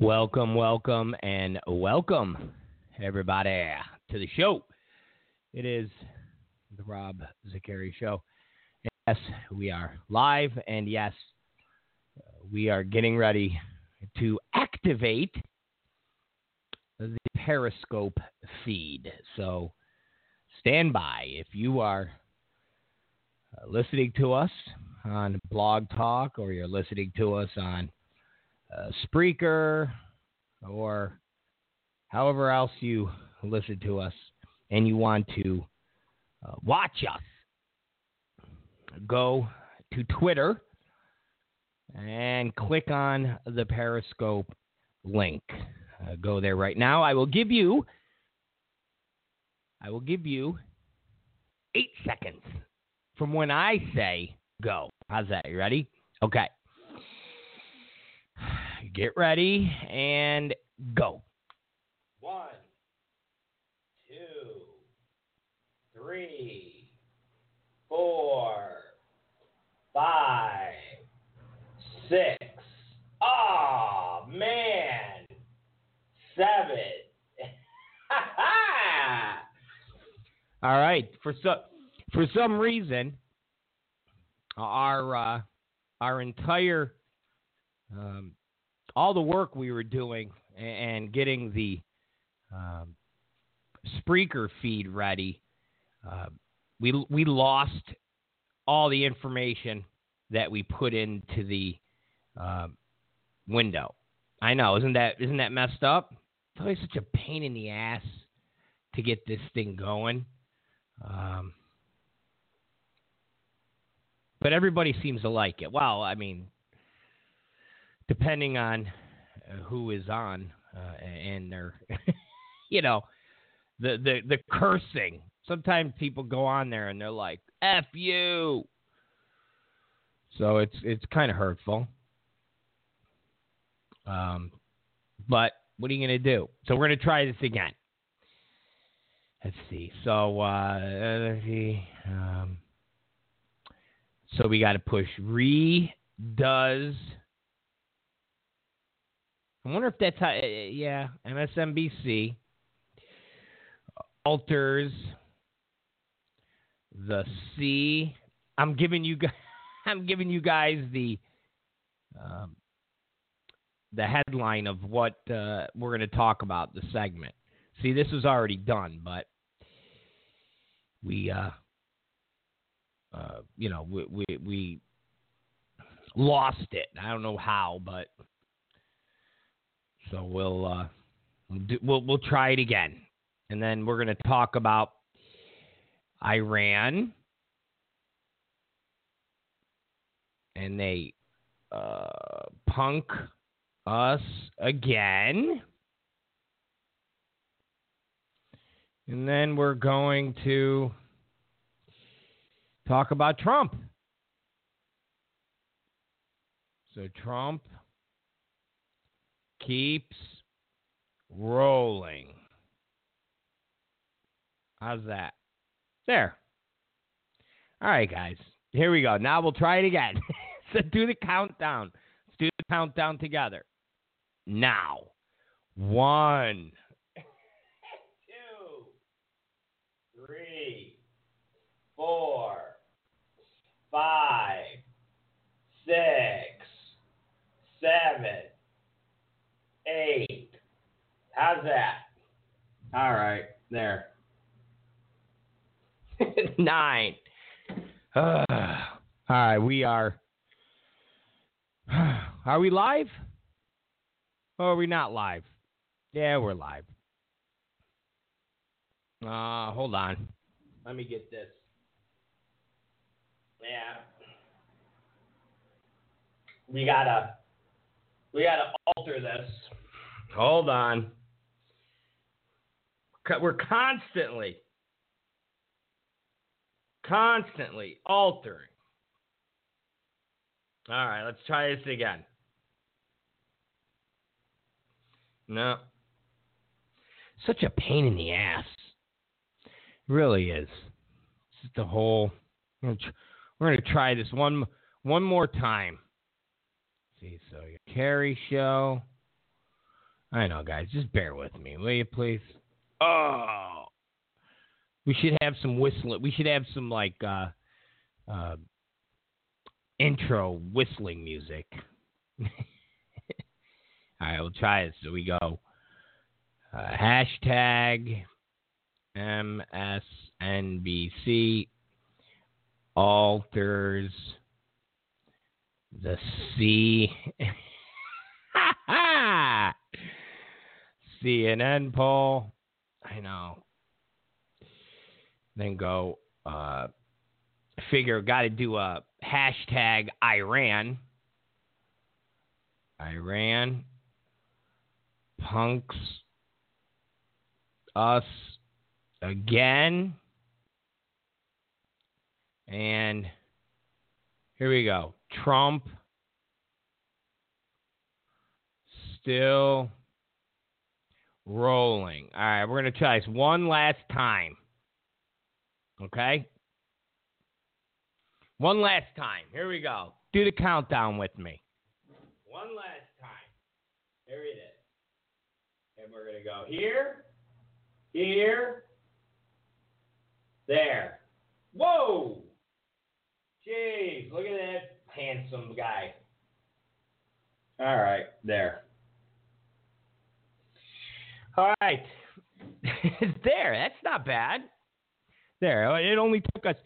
Welcome, welcome, and welcome, everybody, to the show. It is the Rob Zicari Show. Yes, we are live, and yes, we are getting ready to activate the Periscope feed. So stand by if you are uh, listening to us on Blog Talk or you're listening to us on uh, Spreaker, or however else you listen to us, and you want to uh, watch us, go to Twitter and click on the Periscope link. Uh, go there right now. I will give you. I will give you eight seconds from when I say go. How's that? You ready? Okay. Get ready and go. One, two, three, four, five, six. Oh man, seven. All right. For some for some reason, our uh, our entire um, all the work we were doing and getting the um, Spreaker feed ready, uh, we we lost all the information that we put into the uh, window. I know, isn't that isn't that messed up? It's always such a pain in the ass to get this thing going. Um, but everybody seems to like it. Well, I mean, depending on uh, who is on uh, and their, you know, the, the the cursing. Sometimes people go on there and they're like "f you," so it's it's kind of hurtful. Um, but what are you gonna do? So we're gonna try this again. Let's see. So uh, let's see. Um, so we got to push re does I wonder if that's how. Uh, yeah, MSNBC alters the C. I'm giving you guys. I'm giving you guys the um, the headline of what uh, we're going to talk about the segment. See, this was already done, but we, uh, uh, you know, we, we we lost it. I don't know how, but so we'll uh, we'll we'll try it again, and then we're going to talk about Iran, and they uh, punk us again. And then we're going to talk about Trump. So Trump keeps rolling. How's that? There. All right, guys. Here we go. Now we'll try it again. so do the countdown. Let's do the countdown together. Now. One, two, three, four, five, six, seven, eight. How's that? All right, there. Nine. Uh, all right, we are. Are we live? Or are we not live? Yeah, we're live. Uh, hold on. Let me get this. Yeah. We gotta we gotta alter this. Hold on. We're constantly, constantly altering. All right, let's try this again. No. Such a pain in the ass. It really is. It's the whole. We're going to try this one one more time. See, so your Carrie show. I know, guys. Just bear with me, will you, please? Oh, we should have some whistling. We should have some like uh, uh, intro whistling music. All right, we'll try it. So we go uh, hashtag MSNBC alters the C. CNN poll. I know. Then go uh, figure, got to do a hashtag Iran. Iran punks us again. And here we go. Trump still rolling. All right, we're going to try this one last time. Okay? One last time. Here we go. Do the countdown with me. One last time. Here it is. And we're going to go here, here, there. Whoa! Jeez, look at that handsome guy. All right, there. All right. there. That's not bad. There. It only took us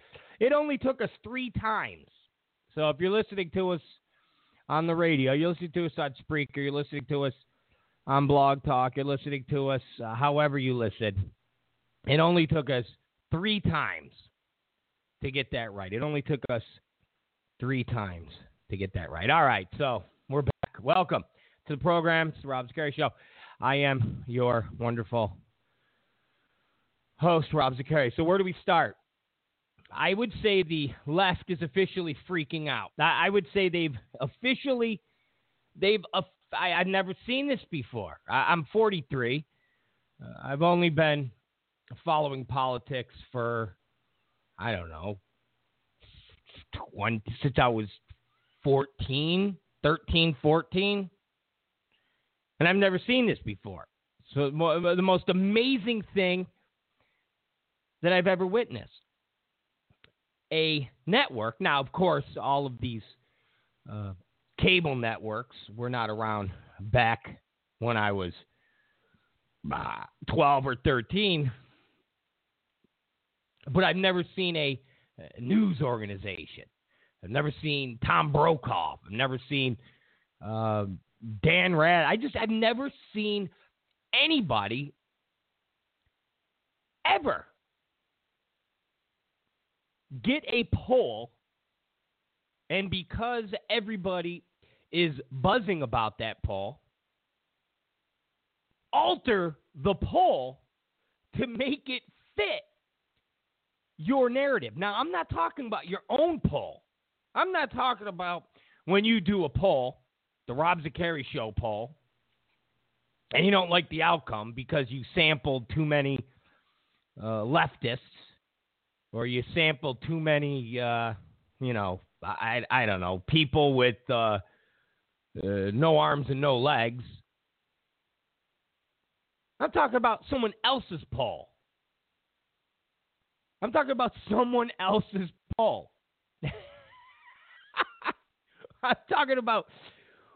it only took us 3 times. So if you're listening to us on the radio, you're listening to us on Spreaker, you're listening to us on Blog Talk, you're listening to us uh, however you listen. It only took us 3 times to get that right. It only took us 3 times to get that right. All right. So, we're back. Welcome to the program. It's the Rob Zicari Show. I am your wonderful host, Rob Zicari. So, where do we start? I would say the left is officially freaking out. I would say they've officially, they've, I, have never seen this before. I, am 43. Uh, I've only been following politics for, I don't know, 20, since I was 14, 13, 14. And I've never seen this before. So the most amazing thing that I've ever witnessed. A network. Now, of course, all of these uh, cable networks were not around back when I was uh, 12 or 13. But I've never seen a, a news organization. I've never seen Tom Brokaw. I've never seen uh, Dan Rad. I just I've never seen anybody ever get a poll and because everybody is buzzing about that poll, alter the poll to make it fit your narrative. Now, I'm not talking about your own poll. I'm not talking about when you do a poll the Rob Zicari show poll, and you don't like the outcome because you sampled too many uh, leftists or you sampled too many, uh, you know, I, I don't know, people with uh, uh, no arms and no legs. I'm talking about someone else's poll. I'm talking about someone else's poll. I'm talking about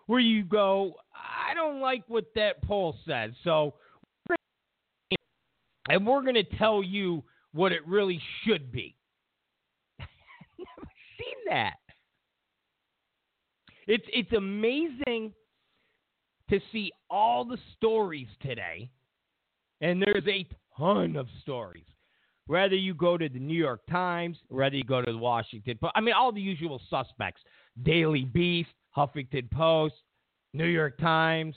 where you go, I don't like what that poll says. So, and we're going to tell you what it really should be. Never seen that. It's it's amazing to see all the stories today, and there's a ton of stories. Whether you go to the New York Times, whether you go to the Washington Post, I mean, all the usual suspects: Daily Beast, Huffington Post, New York Times,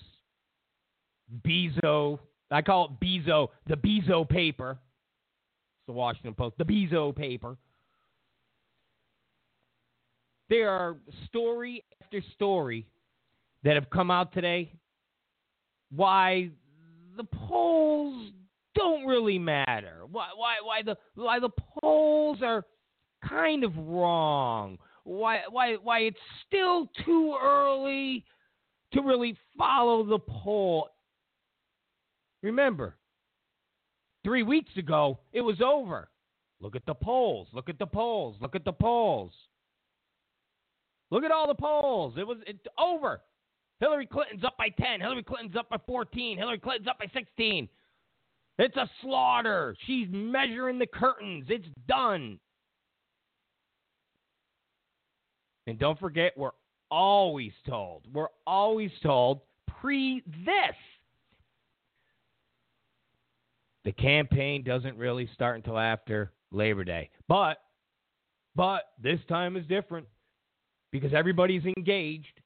Bezo. I call it Bezo, the Bezo paper. It's the Washington Post, the Bezo paper. There are story after story that have come out today why the polls don't really matter. Why why why the why the polls are kind of wrong why why why it's still too early to really follow the poll. Remember, three weeks ago, it was over. Look at the polls. Look at the polls. Look at the polls. Look at all the polls. It was it's over. Hillary Clinton's up by 10. Hillary Clinton's up by 14. Hillary Clinton's up by 16. It's a slaughter. She's measuring the curtains. It's done. And don't forget, we're always told, we're always told pre this. The campaign doesn't really start until after Labor Day. But but this time is different because everybody's engaged.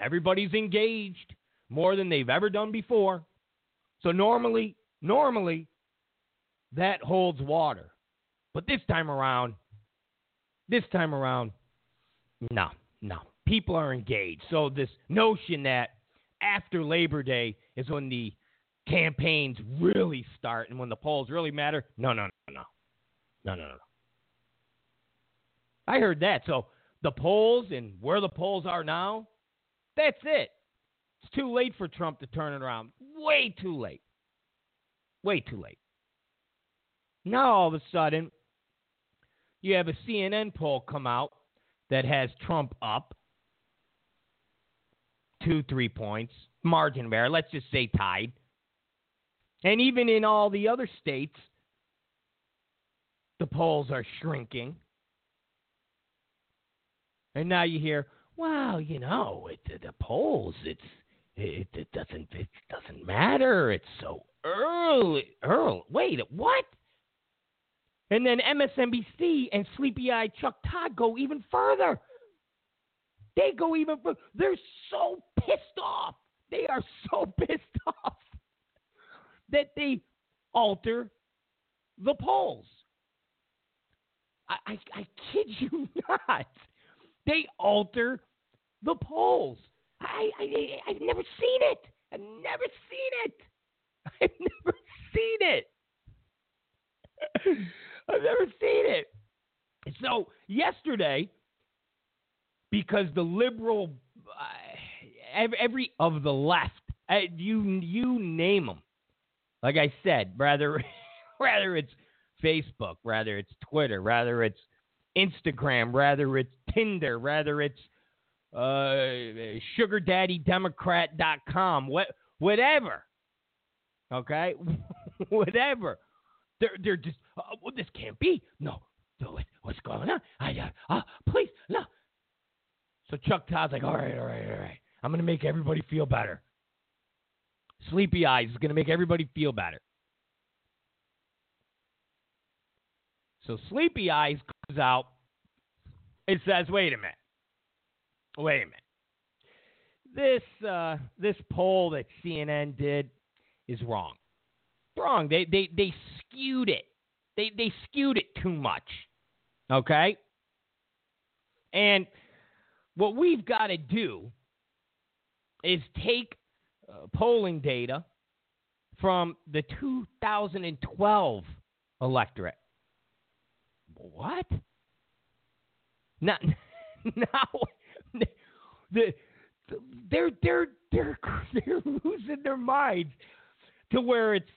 Everybody's engaged more than they've ever done before. So normally, normally that holds water. But this time around, this time around, no, no. People are engaged. So this notion that after Labor Day is when the campaigns really start and when the polls really matter, no, no, no, no. No, no, no. I heard that. So the polls and where the polls are now, that's it. It's too late for Trump to turn it around. Way too late. Way too late. Now all of a sudden, you have a CNN poll come out that has Trump up two, three points, margin of error. Let's just say tied. And even in all the other states, the polls are shrinking. And now you hear, well, you know, it, the, the polls, it's it, it doesn't it doesn't matter. It's so early. Early. Wait, what? And then MSNBC and Sleepy Eye Chuck Todd go even further. They go even further. They're so pissed off. They are so pissed off that they alter the polls. I, I, I kid you not. They alter the polls. I, I, I've never seen it. I've never seen it. I've never seen it. I've never seen it. So yesterday, because the liberal, uh, every, of the left, uh, you you name them. Like I said, rather rather it's Facebook, rather it's Twitter, rather it's Instagram, rather it's Tinder, rather it's uh, SugarDaddyDemocrat.com, what, whatever. Okay, whatever. They're they're just uh, well, this can't be. No, no, what's going on? I uh, uh, please no. So Chuck Todd's like, all right, all right, all right. I'm gonna make everybody feel better. Sleepy Eyes is gonna make everybody feel better. So Sleepy Eyes comes out and says, wait a minute. Wait a minute. This uh, this poll that CNN did is wrong. Wrong. They they they skewed it. They they skewed it too much. Okay? And what we've got to do is take uh, polling data from the 2012 electorate what? Now, now the, they're they're they're they're losing their minds to where it's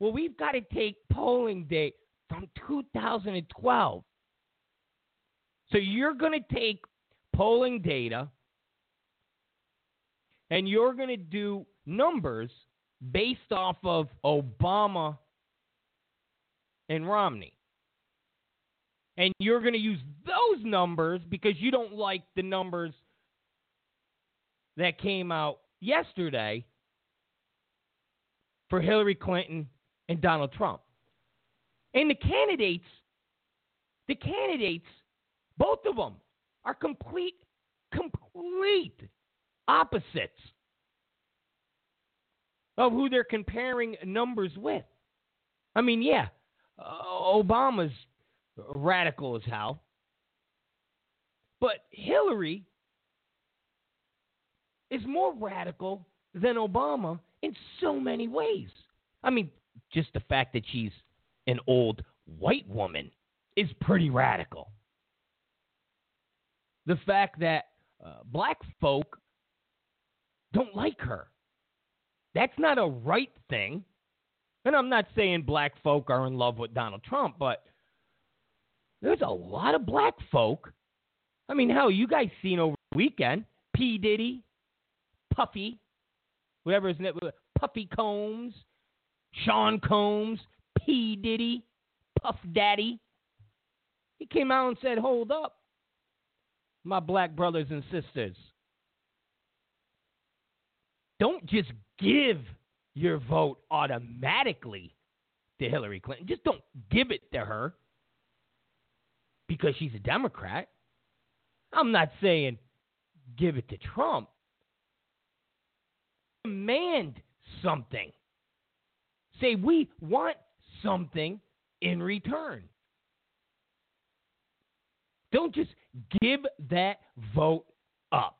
well we've got to take polling date from 2012 so you're going to take polling data and you're going to do numbers based off of Obama and Romney. And you're going to use those numbers because you don't like the numbers that came out yesterday for Hillary Clinton and Donald Trump. And the candidates, the candidates, both of them are complete, complete opposites of who they're comparing numbers with. I mean, yeah, uh, Obama's radical as hell. But Hillary is more radical than Obama in so many ways. I mean, just the fact that she's an old white woman is pretty radical. The fact that uh, black folk don't like her, That's not a right thing. And I'm not saying black folk are in love with Donald Trump, but there's a lot of black folk. I mean, hell, you guys seen over the weekend P. Diddy, Puffy, whatever his name, Puffy Combs, Sean Combs, P. Diddy, Puff Daddy. He came out and said, Hold up, my black brothers and sisters. Don't just give your vote automatically to Hillary Clinton. Just don't give it to her because she's a Democrat. I'm not saying give it to Trump. Demand something. Say, we want something in return. Don't just give that vote up.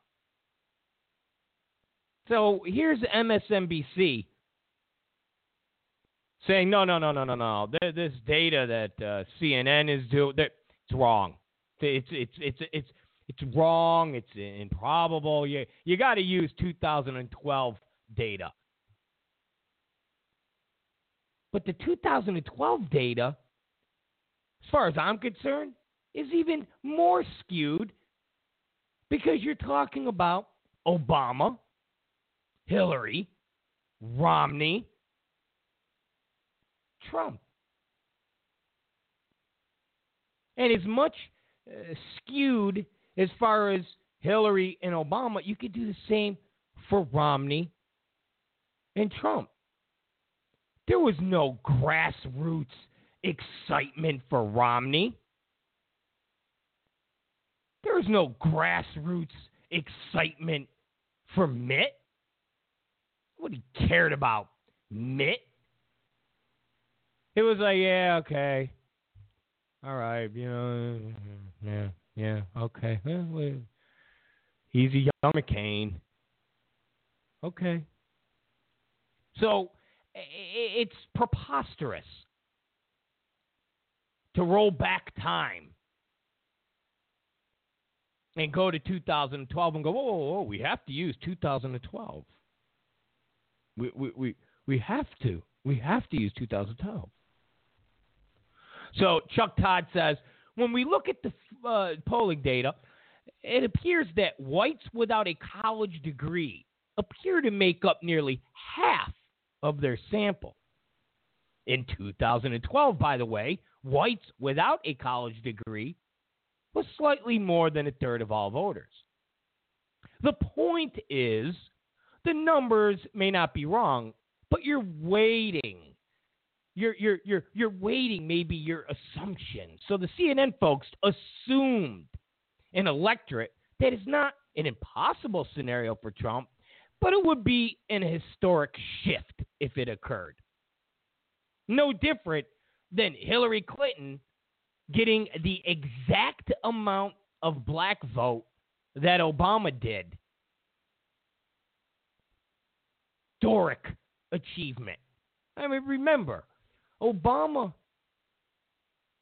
So here's MSNBC saying, no, no, no, no, no, no. This data that uh, CNN is doing, it's wrong. It's it's it's it's it's wrong. It's improbable. You you got to use 2012 data. But the 2012 data, as far as I'm concerned, is even more skewed because you're talking about Obama, Hillary, Romney, Trump. And as much uh, skewed as far as Hillary and Obama, you could do the same for Romney and Trump. There was no grassroots excitement for Romney. There was no grassroots excitement for Mitt. What he cared about Mitt. It was like, yeah, okay. All right, you know, yeah, yeah, okay. He's a young McCain. Okay. So it's preposterous to roll back time and go to 2012 and go, whoa, whoa, whoa, we have to use 2012. We, we, we, we have to. We have to use 2012. So Chuck Todd says when we look at the uh, polling data, it appears that whites without a college degree appear to make up nearly half of their sample. In 2012, by the way, whites without a college degree was slightly more than a third of all voters. The point is, the numbers may not be wrong, but you're waiting. You're, you're, you're, you're waiting maybe your assumption. So the CNN folks assumed an electorate that is not an impossible scenario for Trump, but it would be an historic shift if it occurred. No different than Hillary Clinton getting the exact amount of black vote that Obama did. Historic achievement. I mean, remember, Obama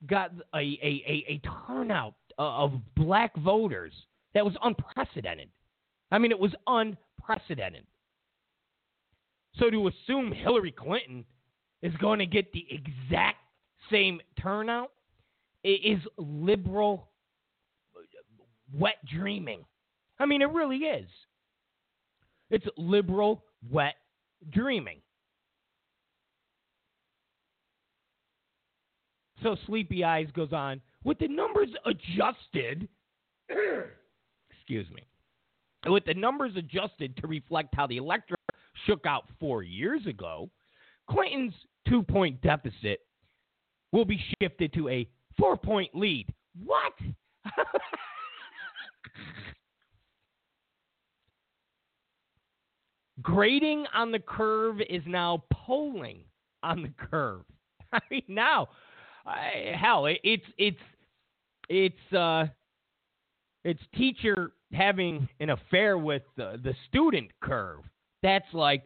got a, a, a, a turnout of black voters that was unprecedented. I mean, it was unprecedented. So to assume Hillary Clinton is going to get the exact same turnout is liberal wet dreaming. I mean, it really is. It's liberal wet dreaming. So Sleepy Eyes goes on with the numbers adjusted. excuse me. With the numbers adjusted to reflect how the electorate shook out four years ago, Clinton's two point deficit will be shifted to a four point lead. What? Grading on the curve is now polling on the curve. I mean, now, I, hell, it, it's it's it's uh, it's teacher having an affair with the, the student curve. That's like,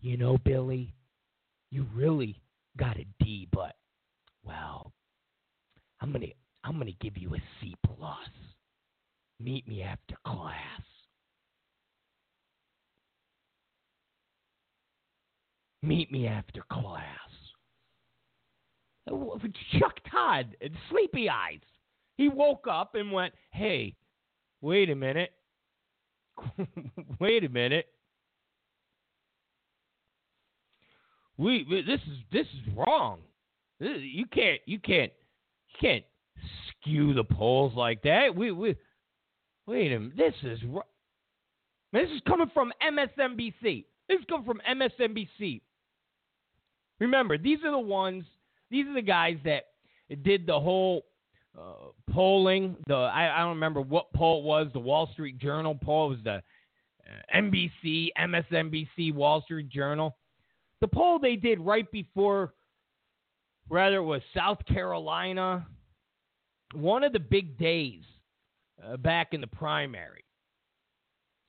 you know, Billy, you really got a D, but well, I'm gonna I'm gonna give you a C plus. Meet me after class. Meet me after class. Chuck Todd and sleepy eyes. He woke up and went, "Hey, wait a minute. wait a minute. We this is this is wrong. This, you can't you can't you can't skew the polls like that. We we wait a minute. This is this is coming from MSNBC. This is coming from MSNBC. Remember, these are the ones. These are the guys that did the whole uh, polling. The I, I, don't remember what poll it was. The Wall Street Journal poll was the uh, NBC, MSNBC, Wall Street Journal. The poll they did right before, rather it was South Carolina, one of the big days uh, back in the primary,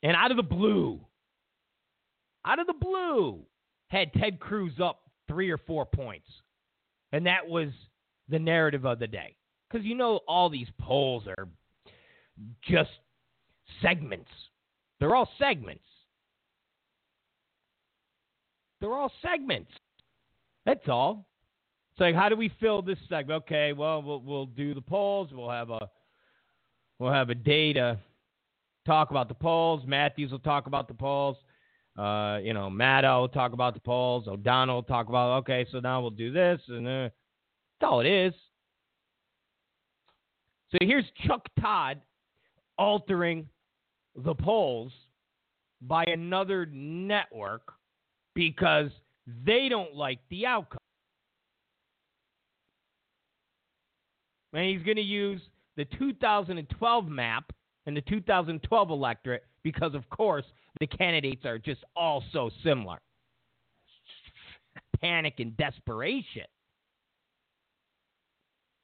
and out of the blue, out of the blue, had Ted Cruz up three or four points, and that was the narrative of the day because you know all these polls are just segments. They're all segments. They're all segments. That's all. It's like, how do we fill this segment? Okay, well, we'll we'll do the polls. We'll have a we'll have a day to talk about the polls. Matthews will talk about the polls. Uh, you know, Maddow will talk about the polls. O'Donnell will talk about. Okay, so now we'll do this, and uh, that's all it is. So here's Chuck Todd altering the polls by another network because they don't like the outcome. And he's going to use the 2012 map and the 2012 electorate because, of course, the candidates are just all so similar. Panic and desperation.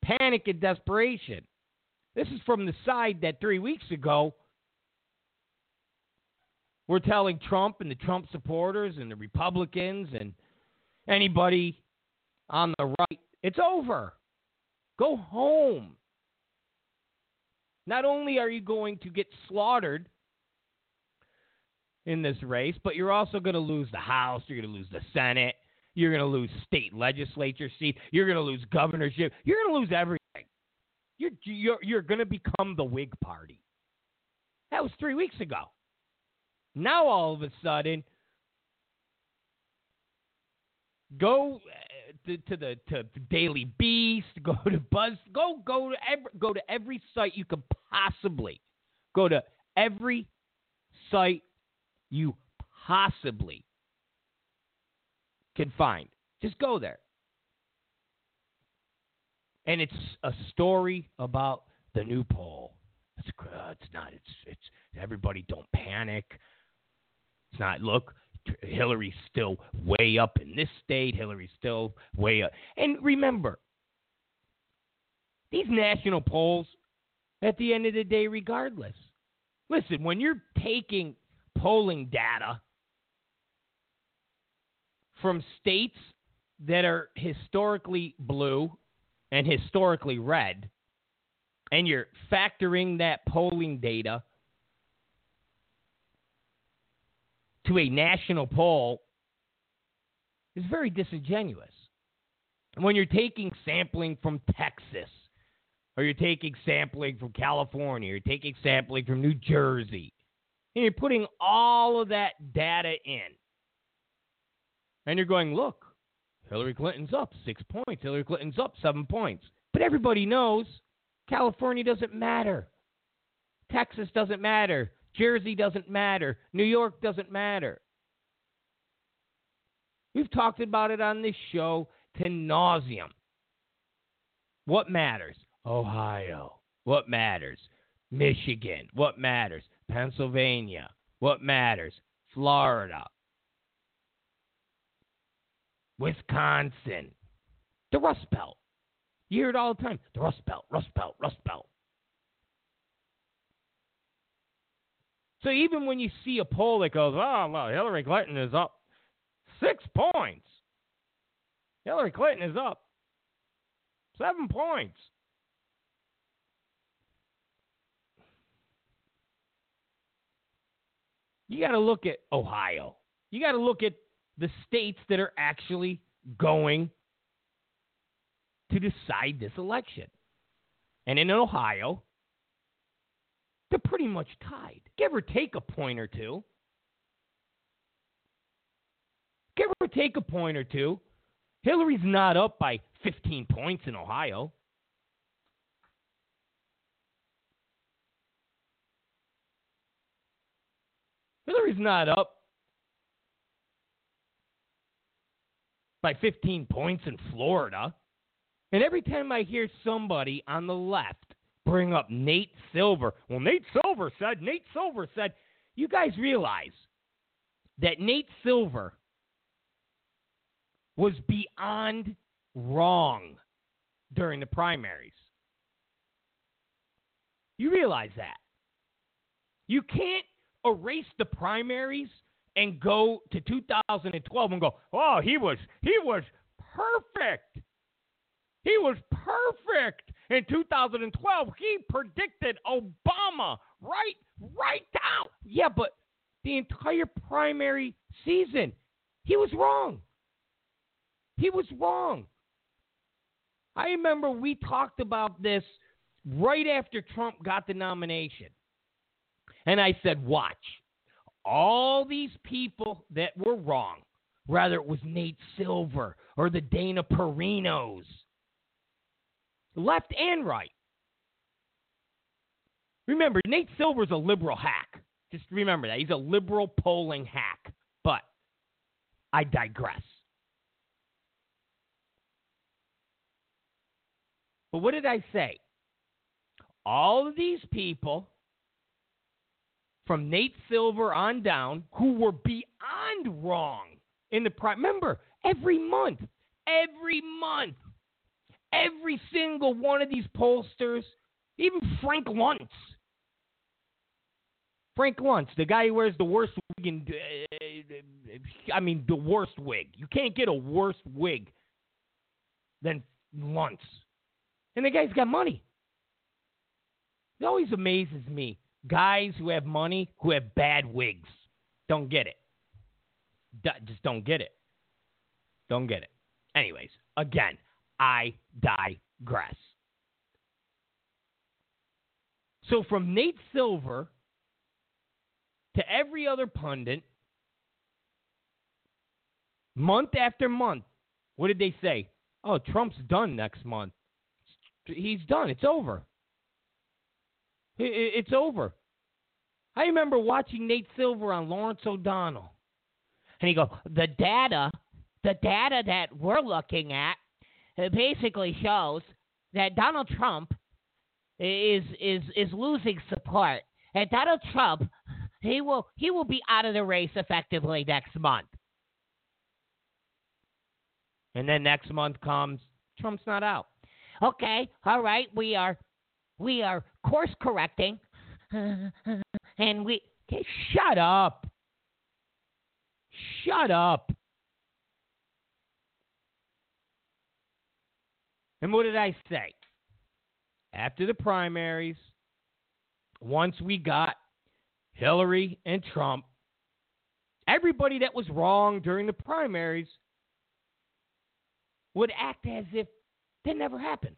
Panic and desperation. This is from the side that three weeks ago we're telling Trump and the Trump supporters and the Republicans and anybody on the right, it's over. Go home. Not only are you going to get slaughtered in this race, but you're also going to lose the House, you're going to lose the Senate, you're going to lose state legislature seats, you're going to lose governorship, you're going to lose everything. You're you're you're going to become the Whig Party. That was three weeks ago. Now all of a sudden, go uh, to, to the to Daily Beast, go to Buzz, go go to every, go to every site you could possibly go to every site you possibly can find. Just go there and it's a story about the new poll. It's, uh, it's not. It's it's everybody don't panic. It's not. Look, Hillary's still way up in this state. Hillary's still way up. And remember, these national polls, at the end of the day, regardless. Listen, when you're taking polling data from states that are historically blue and historically red, and you're factoring that polling data to a national poll, is very disingenuous. When you're taking sampling from Texas, or you're taking sampling from California, you're taking sampling from New Jersey, and you're putting all of that data in, and you're going, look, Hillary Clinton's up six points. Hillary Clinton's up seven points. But everybody knows California doesn't matter. Texas doesn't matter. Jersey doesn't matter. New York doesn't matter. We've talked about it on this show to nauseum. What matters? Ohio. What matters? Michigan. What matters? Pennsylvania. What matters? Florida. Wisconsin, the Rust Belt. You hear it all the time. The Rust Belt, Rust Belt, Rust Belt. So even when you see a poll that goes, oh, well, Hillary Clinton is up six points. Hillary Clinton is up seven points. You got to look at Ohio. You got to look at the states that are actually going to decide this election. And in Ohio, they're pretty much tied, give or take a point or two. Give or take a point or two. Hillary's not up by 15 points in Ohio. Hillary's not up by 15 points in Florida. And every time I hear somebody on the left bring up Nate Silver, well, Nate Silver said, Nate Silver said, you guys realize that Nate Silver was beyond wrong during the primaries. You realize that. You can't erase the primaries and go to 2012 and go, "Oh, he was he was perfect. He was perfect in 2012. He predicted Obama right right down. Yeah, but the entire primary season, he was wrong. He was wrong. I remember we talked about this right after Trump got the nomination. And I said, watch. All these people that were wrong, whether it was Nate Silver or the Dana Perinos, left and right. Remember, Nate Silver's a liberal hack. Just remember that. He's a liberal polling hack. But I digress. But what did I say? All of these people from Nate Silver on down who were beyond wrong in the prime. Remember, every month, every month, every single one of these pollsters, even Frank Luntz. Frank Luntz, the guy who wears the worst wig, in, uh, I mean, the worst wig. You can't get a worse wig than Luntz. And the guy's got money. It always amazes me. Guys who have money who have bad wigs. Don't get it. just don't get it. Don't get it. Anyways, again, I digress. So from Nate Silver to every other pundit, month after month, what did they say? Oh, Trump's done next month he's done. It's over. It's over. I remember watching Nate Silver on Lawrence O'Donnell, and he go, the data, the data that we're looking at, uh, basically shows that Donald Trump is is is losing support, and Donald Trump he will he will be out of the race effectively next month. And then next month comes, Trump's not out. Okay, all right, we are we are course correcting, and we okay, shut up, shut up. And what did I say? After the primaries, once we got Hillary and Trump, everybody that was wrong during the primaries would act as if that never happened.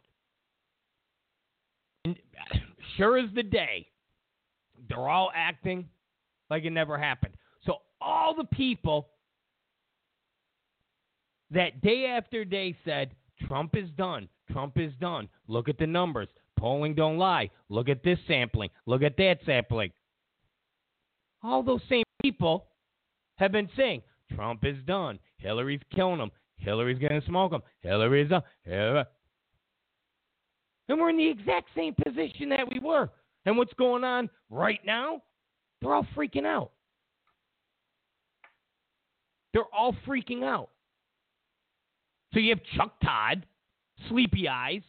And sure as the day, they're all acting like it never happened. So all the people that day after day said, Trump is done. Trump is done. Look at the numbers. Polling don't lie. Look at this sampling. Look at that sampling. All those same people have been saying Trump is done. Hillary's killing him. Hillary's going to smoke him. Hillary's a. Hillary. And we're in the exact same position that we were. And what's going on right now? They're all freaking out. They're all freaking out. So you have Chuck Todd, Sleepy Eyes,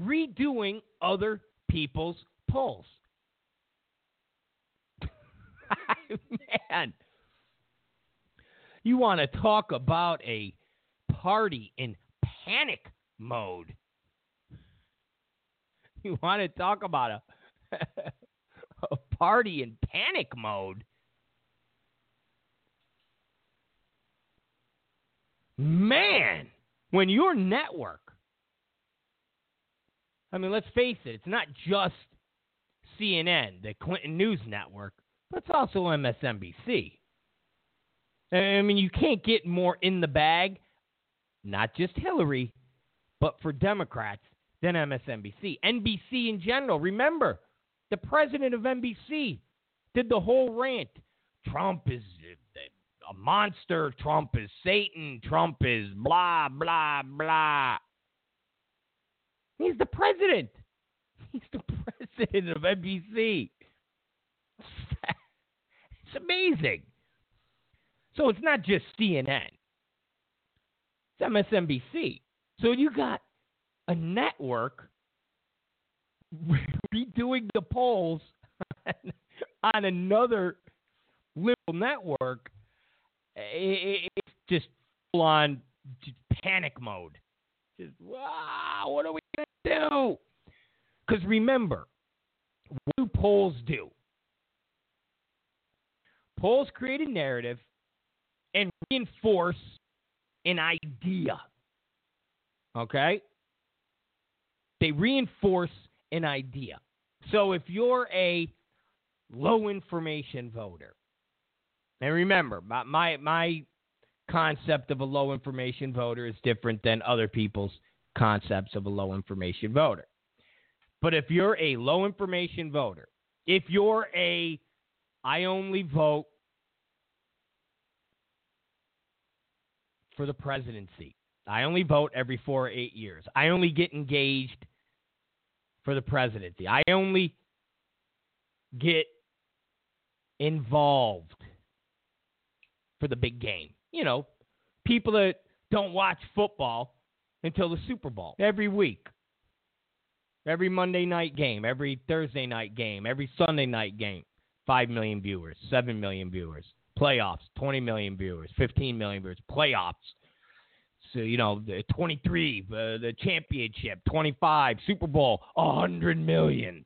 redoing other people's polls. Man. You want to talk about a party in panic mode. You want to talk about a, a party in panic mode? Man, when your network, I mean, let's face it, it's not just CNN, the Clinton News Network, but it's also MSNBC. I mean, you can't get more in the bag, not just Hillary, but for Democrats than MSNBC. NBC in general. Remember, the president of NBC did the whole rant. Trump is a monster. Trump is Satan. Trump is blah, blah, blah. He's the president. He's the president of NBC. It's amazing. So it's not just CNN, it's MSNBC. So you got a network redoing the polls on another liberal network. It's just full on panic mode. Just, wow, what are we going to do? Because remember, what do polls do? Polls create a narrative and reinforce an idea. Okay? They reinforce an idea. So if you're a low information voter, and remember, my, my, my concept of a low information voter is different than other people's concepts of a low information voter. But if you're a low information voter, if you're a I only vote for the presidency. I only vote every four or eight years. I only get engaged for the presidency. I only get involved for the big game. You know, people that don't watch football until the Super Bowl every week. Every Monday night game, every Thursday night game, every Sunday night game. 5 million viewers, 7 million viewers playoffs, 20 million viewers, 15 million viewers, playoffs. So, you know, the 23, uh, the championship, 25, Super Bowl, 100 million.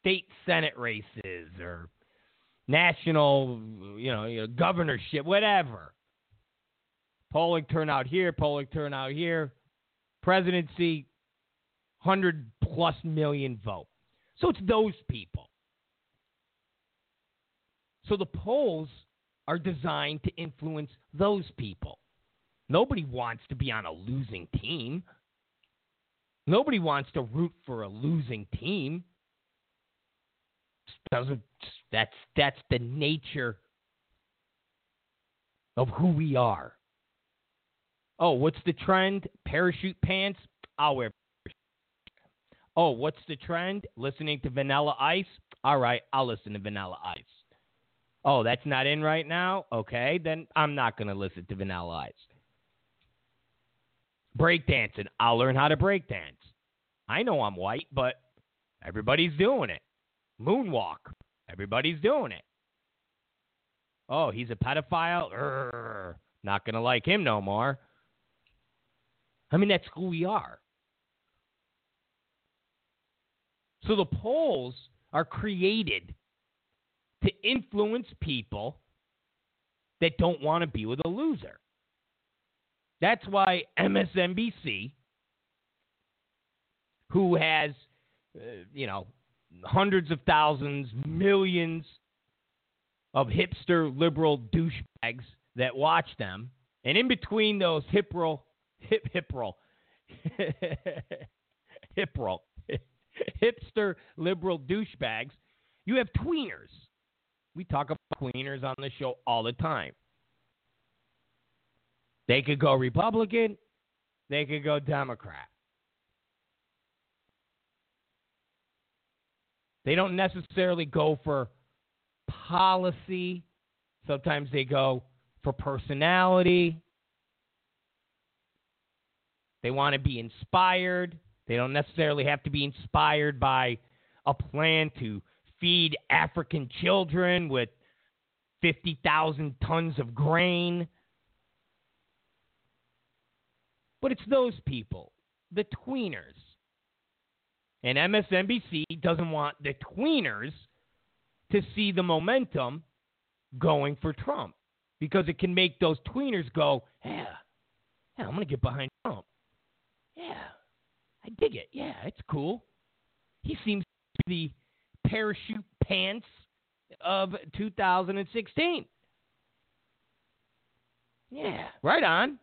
State Senate races or national, you know, you know, governorship, whatever. Polling turnout here, polling turnout here. Presidency, 100 plus million vote. So it's those people. So the polls are designed to influence those people. Nobody wants to be on a losing team. Nobody wants to root for a losing team. Doesn't that's that's the nature of who we are. Oh, what's the trend? Parachute pants? I'll wear Oh, what's the trend? Listening to Vanilla Ice? All right, I'll listen to Vanilla Ice. Oh, that's not in right now? Okay, then I'm not going to listen to Vanilla Ice. Breakdancing. I'll learn how to breakdance. I know I'm white, but everybody's doing it. Moonwalk. Everybody's doing it. Oh, he's a pedophile? Urgh, not going to like him no more. I mean, that's who we are. So the polls are created to influence people that don't want to be with a loser. That's why MSNBC, who has, uh, you know, hundreds of thousands, millions of hipster liberal douchebags that watch them, and in between those hip roll, hip hip roll, hip roll, hipster liberal douchebags, you have tweeners. We talk about tweeners on the show all the time. They could go Republican, they could go Democrat. They don't necessarily go for policy. Sometimes they go for personality. They want to be inspired. They don't necessarily have to be inspired by a plan to feed African children with 50,000 tons of grain. But it's those people, the tweeners. And MSNBC doesn't want the tweeners to see the momentum going for Trump because it can make those tweeners go, yeah, yeah I'm going to get behind Trump. Yeah, I dig it. Yeah, it's cool. He seems to be parachute pants of 2016. Yeah, right on.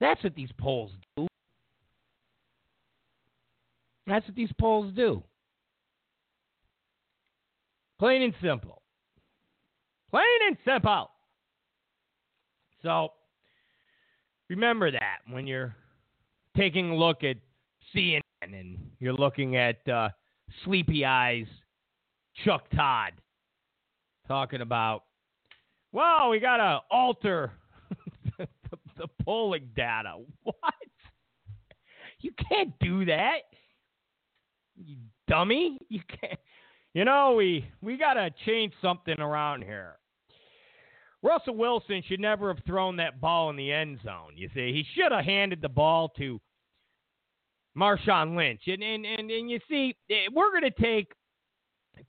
That's what these polls do. That's what these polls do. Plain and simple. Plain and simple. So remember that when you're taking a look at CNN and you're looking at uh, Sleepy Eyes Chuck Todd talking about, well, we got to alter the, the polling data. What? You can't do that. You dummy. You can't. You know, we we got to change something around here. Russell Wilson should never have thrown that ball in the end zone. You see, he should have handed the ball to Marshawn Lynch. And and and, and you see, eh, we're going to take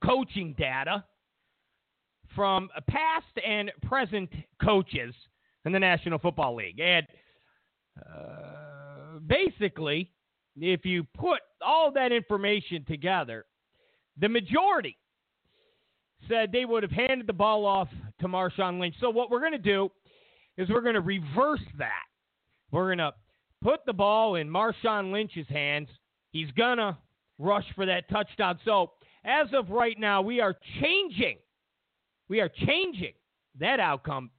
coaching data from past and present coaches in the National Football League, and uh, basically, if you put all that information together, the majority said they would have handed the ball off to Marshawn Lynch. So what we're going to do is we're going to reverse that. We're going to put the ball in Marshawn Lynch's hands. He's going to rush for that touchdown. So as of right now, we are changing. We are changing that outcome.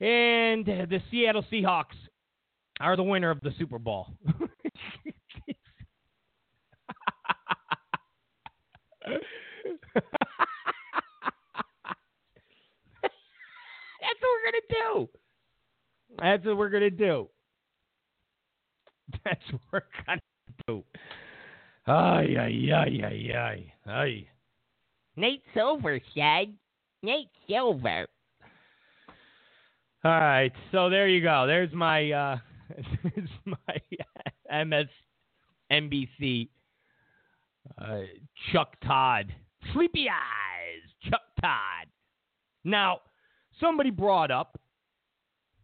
And the Seattle Seahawks are the winner of the Super Bowl. That's what we're gonna do. That's what we're gonna do. That's what we're gonna do. Ay ay ay ay ay ay. Nate Silver said. Nate Silver. All right, so there you go. There's my uh, there's my MSNBC uh, Chuck Todd, Sleepy Eyes, Chuck Todd. Now, somebody brought up,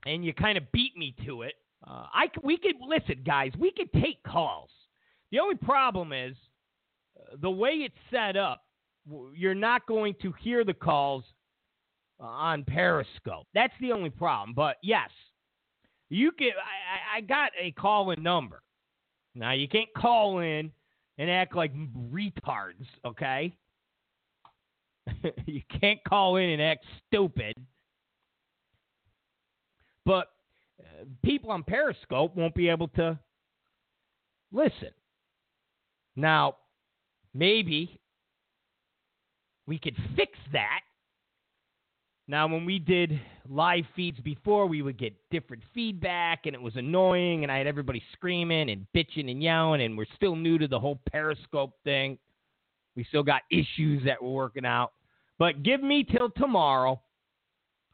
and you kind of beat me to it. Uh, I we could listen, guys. We could take calls. The only problem is uh, the way it's set up. You're not going to hear the calls on Periscope. That's the only problem. But yes, you can. I, I got a call in number. Now you can't call in and act like retards, okay? you can't call in and act stupid. But uh, people on Periscope won't be able to listen. Now, maybe we could fix that now, when we did live feeds before, we would get different feedback, and it was annoying, and I had everybody screaming and bitching and yelling, and we're still new to the whole Periscope thing. We still got issues that we're working out. But give me till tomorrow.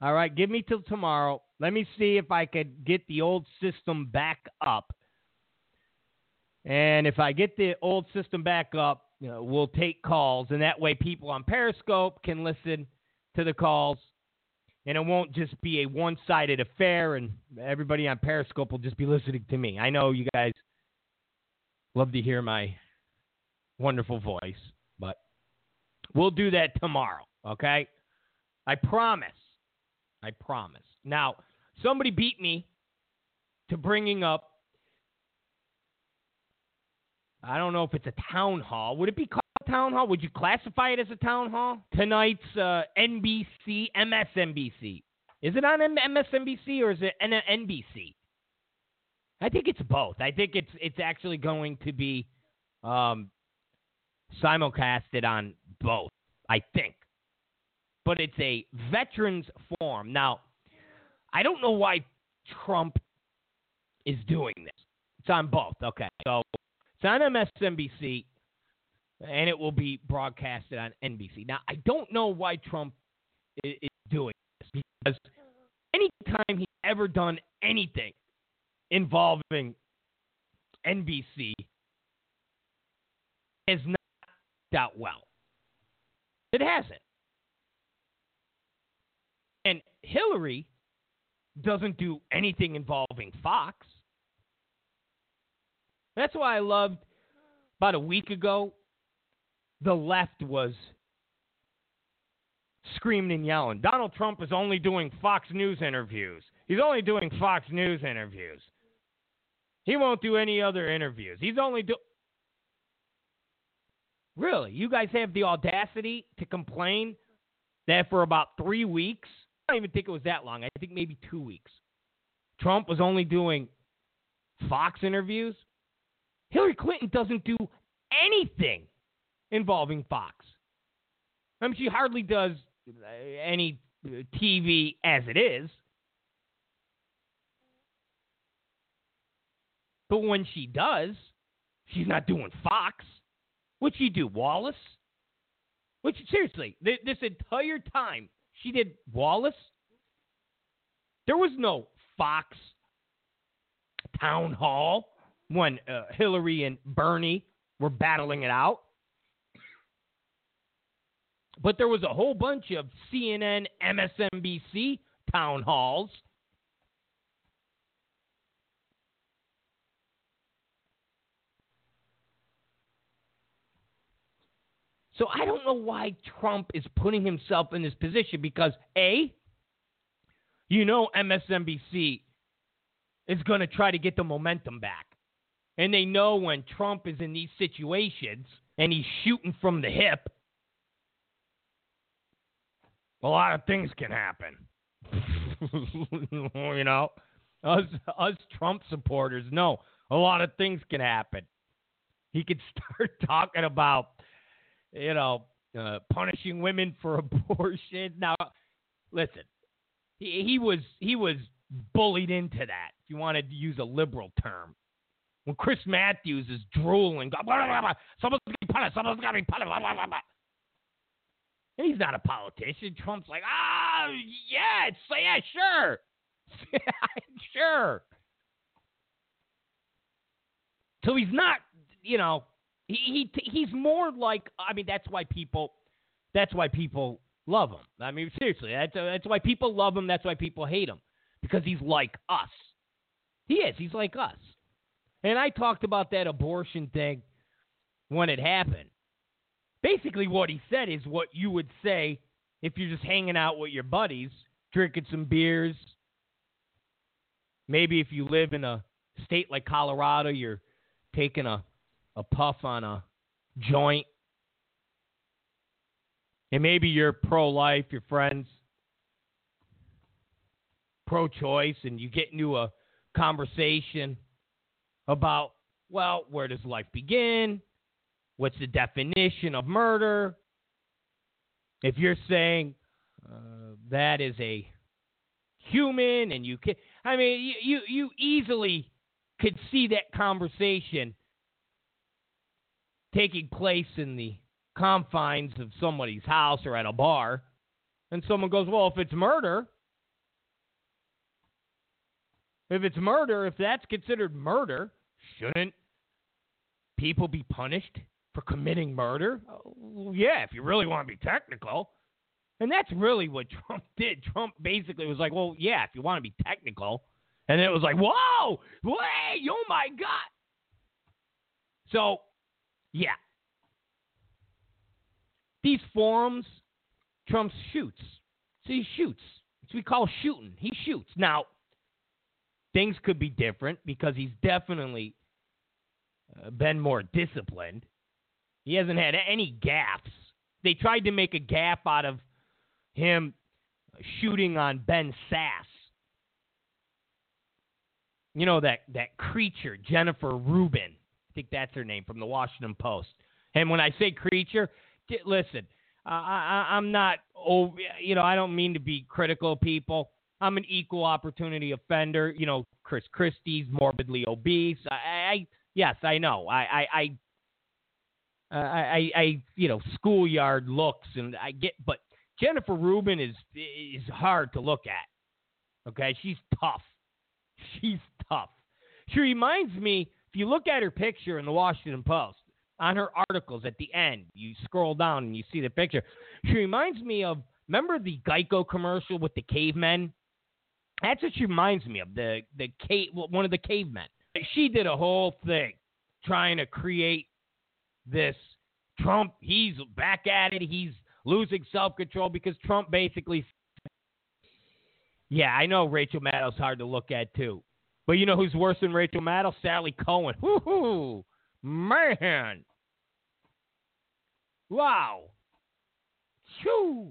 All right, give me till tomorrow. Let me see if I could get the old system back up. And if I get the old system back up, you know, we'll take calls, and that way people on Periscope can listen to the calls and it won't just be a one sided affair and everybody on Periscope will just be listening to me. I know you guys love to hear my wonderful voice, but we'll do that tomorrow, okay? I promise. I promise. Now, somebody beat me to bringing up I don't know if it's a town hall. Would it be called town hall? Would you classify it as a town hall? Tonight's uh, NBC, MSNBC. Is it on MSNBC or is it NBC? I think it's both. I think it's it's actually going to be um, simulcasted on both. I think, but it's a veterans forum. Now, I don't know why Trump is doing this. It's on both. Okay, so it's on MSNBC and it will be broadcasted on NBC. Now, I don't know why Trump is, doing this because anytime he's ever done anything involving NBC, has not out well. It hasn't. And Hillary doesn't do anything involving Fox. That's why I loved about a week ago, the left was screaming and yelling. Donald Trump is only doing Fox News interviews. He's only doing Fox News interviews. He won't do any other interviews. He's only do Really? You guys have the audacity to complain that for about 3 weeks, don't even think it was that long. I think maybe 2 weeks. Trump was only doing Fox interviews. Hillary Clinton doesn't do anything involving Fox. I mean, she hardly does uh, any uh, TV as it is. But when she does, she's not doing Fox. What'd she do, Wallace? Which seriously, th- this entire time she did Wallace. There was no Fox town hall when uh, Hillary and Bernie were battling it out. But there was a whole bunch of CNN, MSNBC town halls. So I don't know why Trump is putting himself in this position because A, you know MSNBC is going to try to get the momentum back. And they know when Trump is in these situations and he's shooting from the hip, a lot of things can happen. you know, us us Trump supporters know a lot of things can happen. He could start talking about, you know, uh, punishing women for abortion. Now, listen, he, he was he was bullied into that. If you wanted to use a liberal term, when Chris Matthews is drooling, blah, blah, blah, someone's got to be punished, someone's to be punished. He's not a politician. Trump's like, ah, oh, yeah, it's, yeah, sure, sure. So he's not, you know, he, he he's more like. I mean, that's why people, that's why people love him. I mean, seriously, that's that's why people love him. That's why people hate him because he's like us. He is. He's like us. And I talked about that abortion thing when it happened. Basically, what he said is what you would say if you're just hanging out with your buddies, drinking some beers. Maybe if you live in a state like Colorado, you're taking a, a puff on a joint. And maybe you're pro life, your friends pro choice, and you get into a conversation about, well, where does life begin? What's the definition of murder? If you're saying uh, that is a human and you can, I mean, you, you, you easily could see that conversation taking place in the confines of somebody's house or at a bar. And someone goes, well, if it's murder, if it's murder, if that's considered murder, shouldn't people be punished for committing murder? Oh, yeah, if you really want to be technical. And that's really what Trump did. Trump basically was like, well, yeah, if you want to be technical. And it was like, whoa, wait, oh my God. So, yeah. These forums, Trump shoots. So he shoots. It's we call shooting. He shoots. Now, things could be different because he's definitely uh, been more disciplined. He hasn't had any gaffes. They tried to make a gaff out of him shooting on Ben Sasse. You know that that creature, Jennifer Rubin. I think that's her name from the Washington Post. And when I say creature, listen, uh, I, I'm not. Oh, you know, I don't mean to be critical of people. I'm an equal opportunity offender. You know, Chris Christie's morbidly obese. I, I yes, I know. I, I, I I, I, you know, schoolyard looks, and I get, but Jennifer Rubin is is hard to look at. Okay, she's tough. She's tough. She reminds me. If you look at her picture in the Washington Post, on her articles at the end. You scroll down and you see the picture. She reminds me of remember the Geico commercial with the cavemen? That's what she reminds me of. The the cave one of the cavemen. She did a whole thing trying to create this Trump. He's back at it. He's losing self control because Trump basically. Yeah, I know Rachel Maddow's hard to look at too. But you know who's worse than Rachel Maddow? Sally Kohn. Woo-hoo. Man. Wow. Shoo.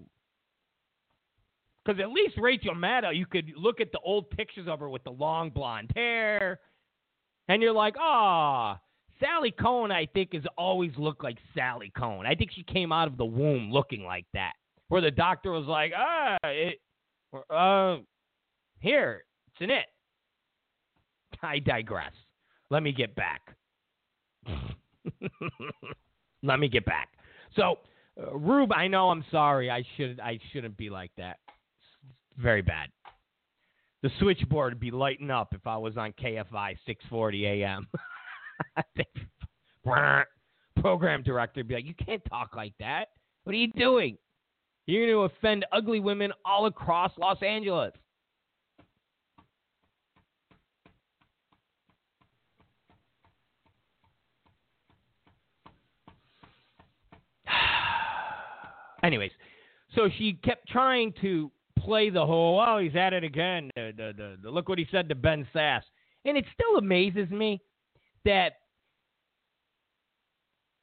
Because at least Rachel Maddow, you could look at the old pictures of her with the long blonde hair, and you're like, ah, Sally Kohn, I think, has always looked like Sally Kohn. I think she came out of the womb looking like that, where the doctor was like, ah, it, uh, here, it's an it. I digress. Let me get back. Let me get back. So, uh, Rube, I know I'm sorry. I should I shouldn't be like that. It's very bad. The switchboard would be lighting up if I was on KFI 6:40 a.m. Program director be like, "You can't talk like that. What are you doing? You're going to offend ugly women all across Los Angeles." Anyways, so she kept trying to play the whole, oh, he's at it again. The, the, the, the, look what he said to Ben Sasse. And it still amazes me that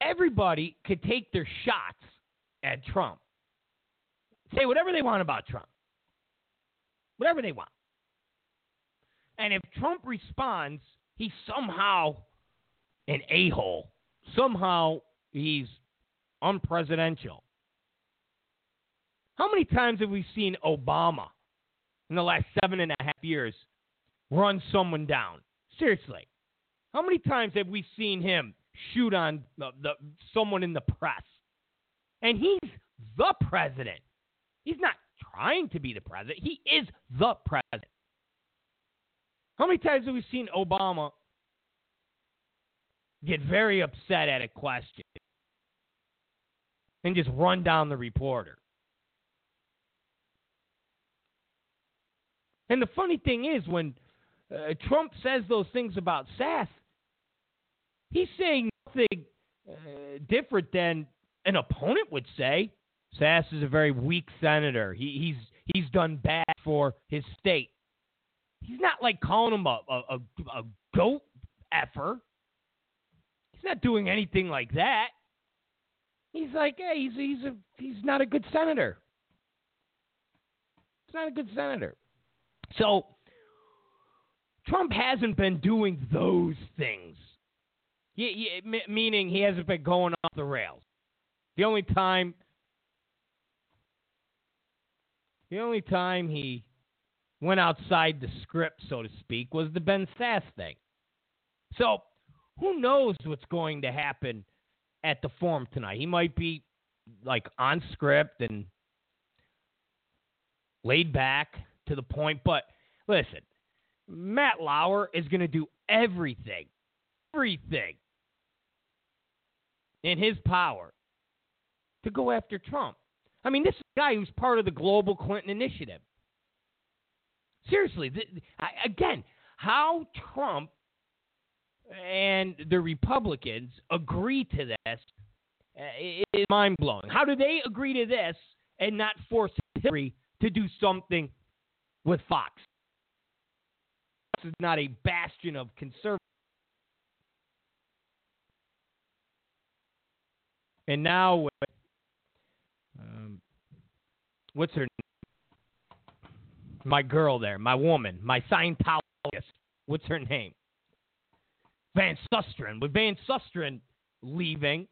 everybody could take their shots at Trump. Say whatever they want about Trump. Whatever they want. And if Trump responds, he's somehow an a hole. Somehow he's unpresidential. How many times have we seen Obama in the last seven and a half years run someone down? Seriously. How many times have we seen him shoot on the, the, someone in the press? And he's the president. He's not trying to be the president. He is the president. How many times have we seen Obama get very upset at a question and just run down the reporter? And the funny thing is, when uh, Trump says those things about Sasse, he's saying nothing uh, different than an opponent would say. Sasse is a very weak senator. He, he's he's done bad for his state. He's not like calling him a, a, a, a goat effer. He's not doing anything like that. He's like, hey, he's he's a he's not a good senator. He's not a good senator. So Trump hasn't been doing those things. He, he, meaning he hasn't been going off the rails. The only time the only time he went outside the script, so to speak, was the Ben Sasse thing. So who knows what's going to happen at the forum tonight? He might be like on script and laid back to the point. But listen, Matt Lauer is going to do everything, everything in his power to go after Trump. I mean, this is a guy who's part of the global Clinton initiative. Seriously, th- I, again, how Trump and the Republicans agree to this uh, is mind blowing. How do they agree to this and not force Hillary to do something with Fox. This is not a bastion of conservative. And now, um, what's her name? My girl there, my woman, my Scientologist. What's her name? Van Susteren. With Van Susteren leaving,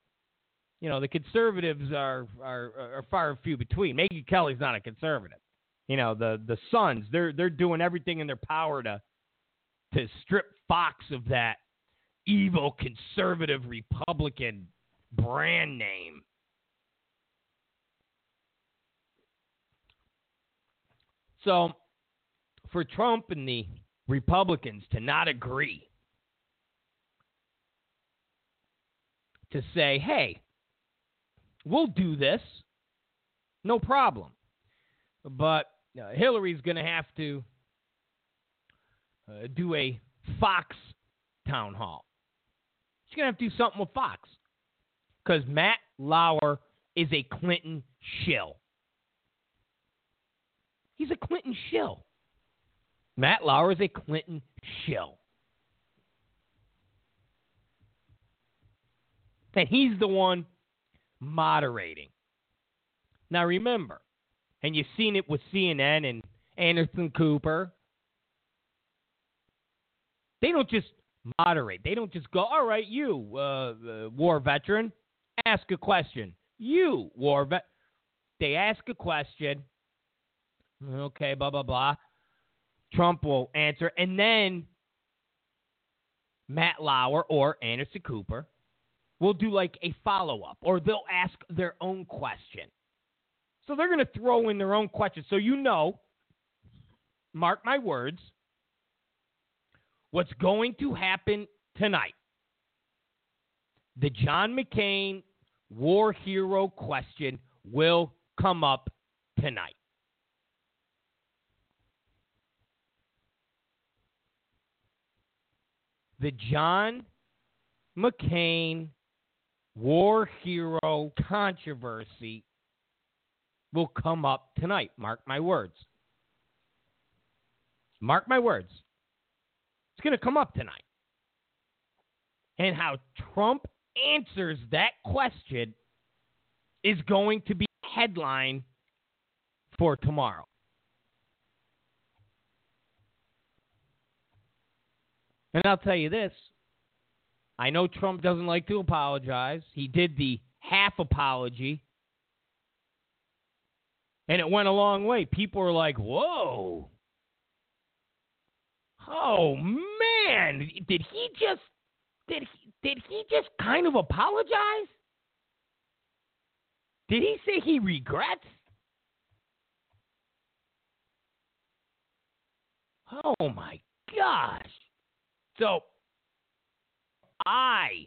you know the conservatives are are, are far and few between. Megyn Kelly's not a conservative you know the the Sons. They're they're doing everything in their power to to strip Fox of that evil conservative Republican brand name. So, for Trump and the Republicans to not agree to say, hey, we'll do this. No problem. But uh, Hillary's going to have to uh, do a Fox town hall. She's going to have to do something with Fox because Matt Lauer is a Clinton shill. He's a Clinton shill. Matt Lauer is a Clinton shill. And he's the one moderating. Now remember, and you've seen it with CNN and Anderson Cooper. They don't just moderate. They don't just go, all right, you, uh, uh, war veteran, ask a question. You, war vet. They ask a question. Okay, blah, blah, blah. Trump will answer. And then Matt Lauer or Anderson Cooper will do like a follow up or they'll ask their own question. So they're going to throw in their own questions. So you know, mark my words, what's going to happen tonight. The John McCain war hero question will come up tonight. The John McCain war hero controversy will come up tonight. Mark my words. Mark my words. It's going to come up tonight. And how Trump answers that question is going to be headline for tomorrow. And I'll tell you this I know Trump doesn't like to apologize. He did the half apology, and it went a long way. People were like, whoa. Oh man, did he just did he did he just kind of apologize? Did he say he regrets? Oh my gosh. So I,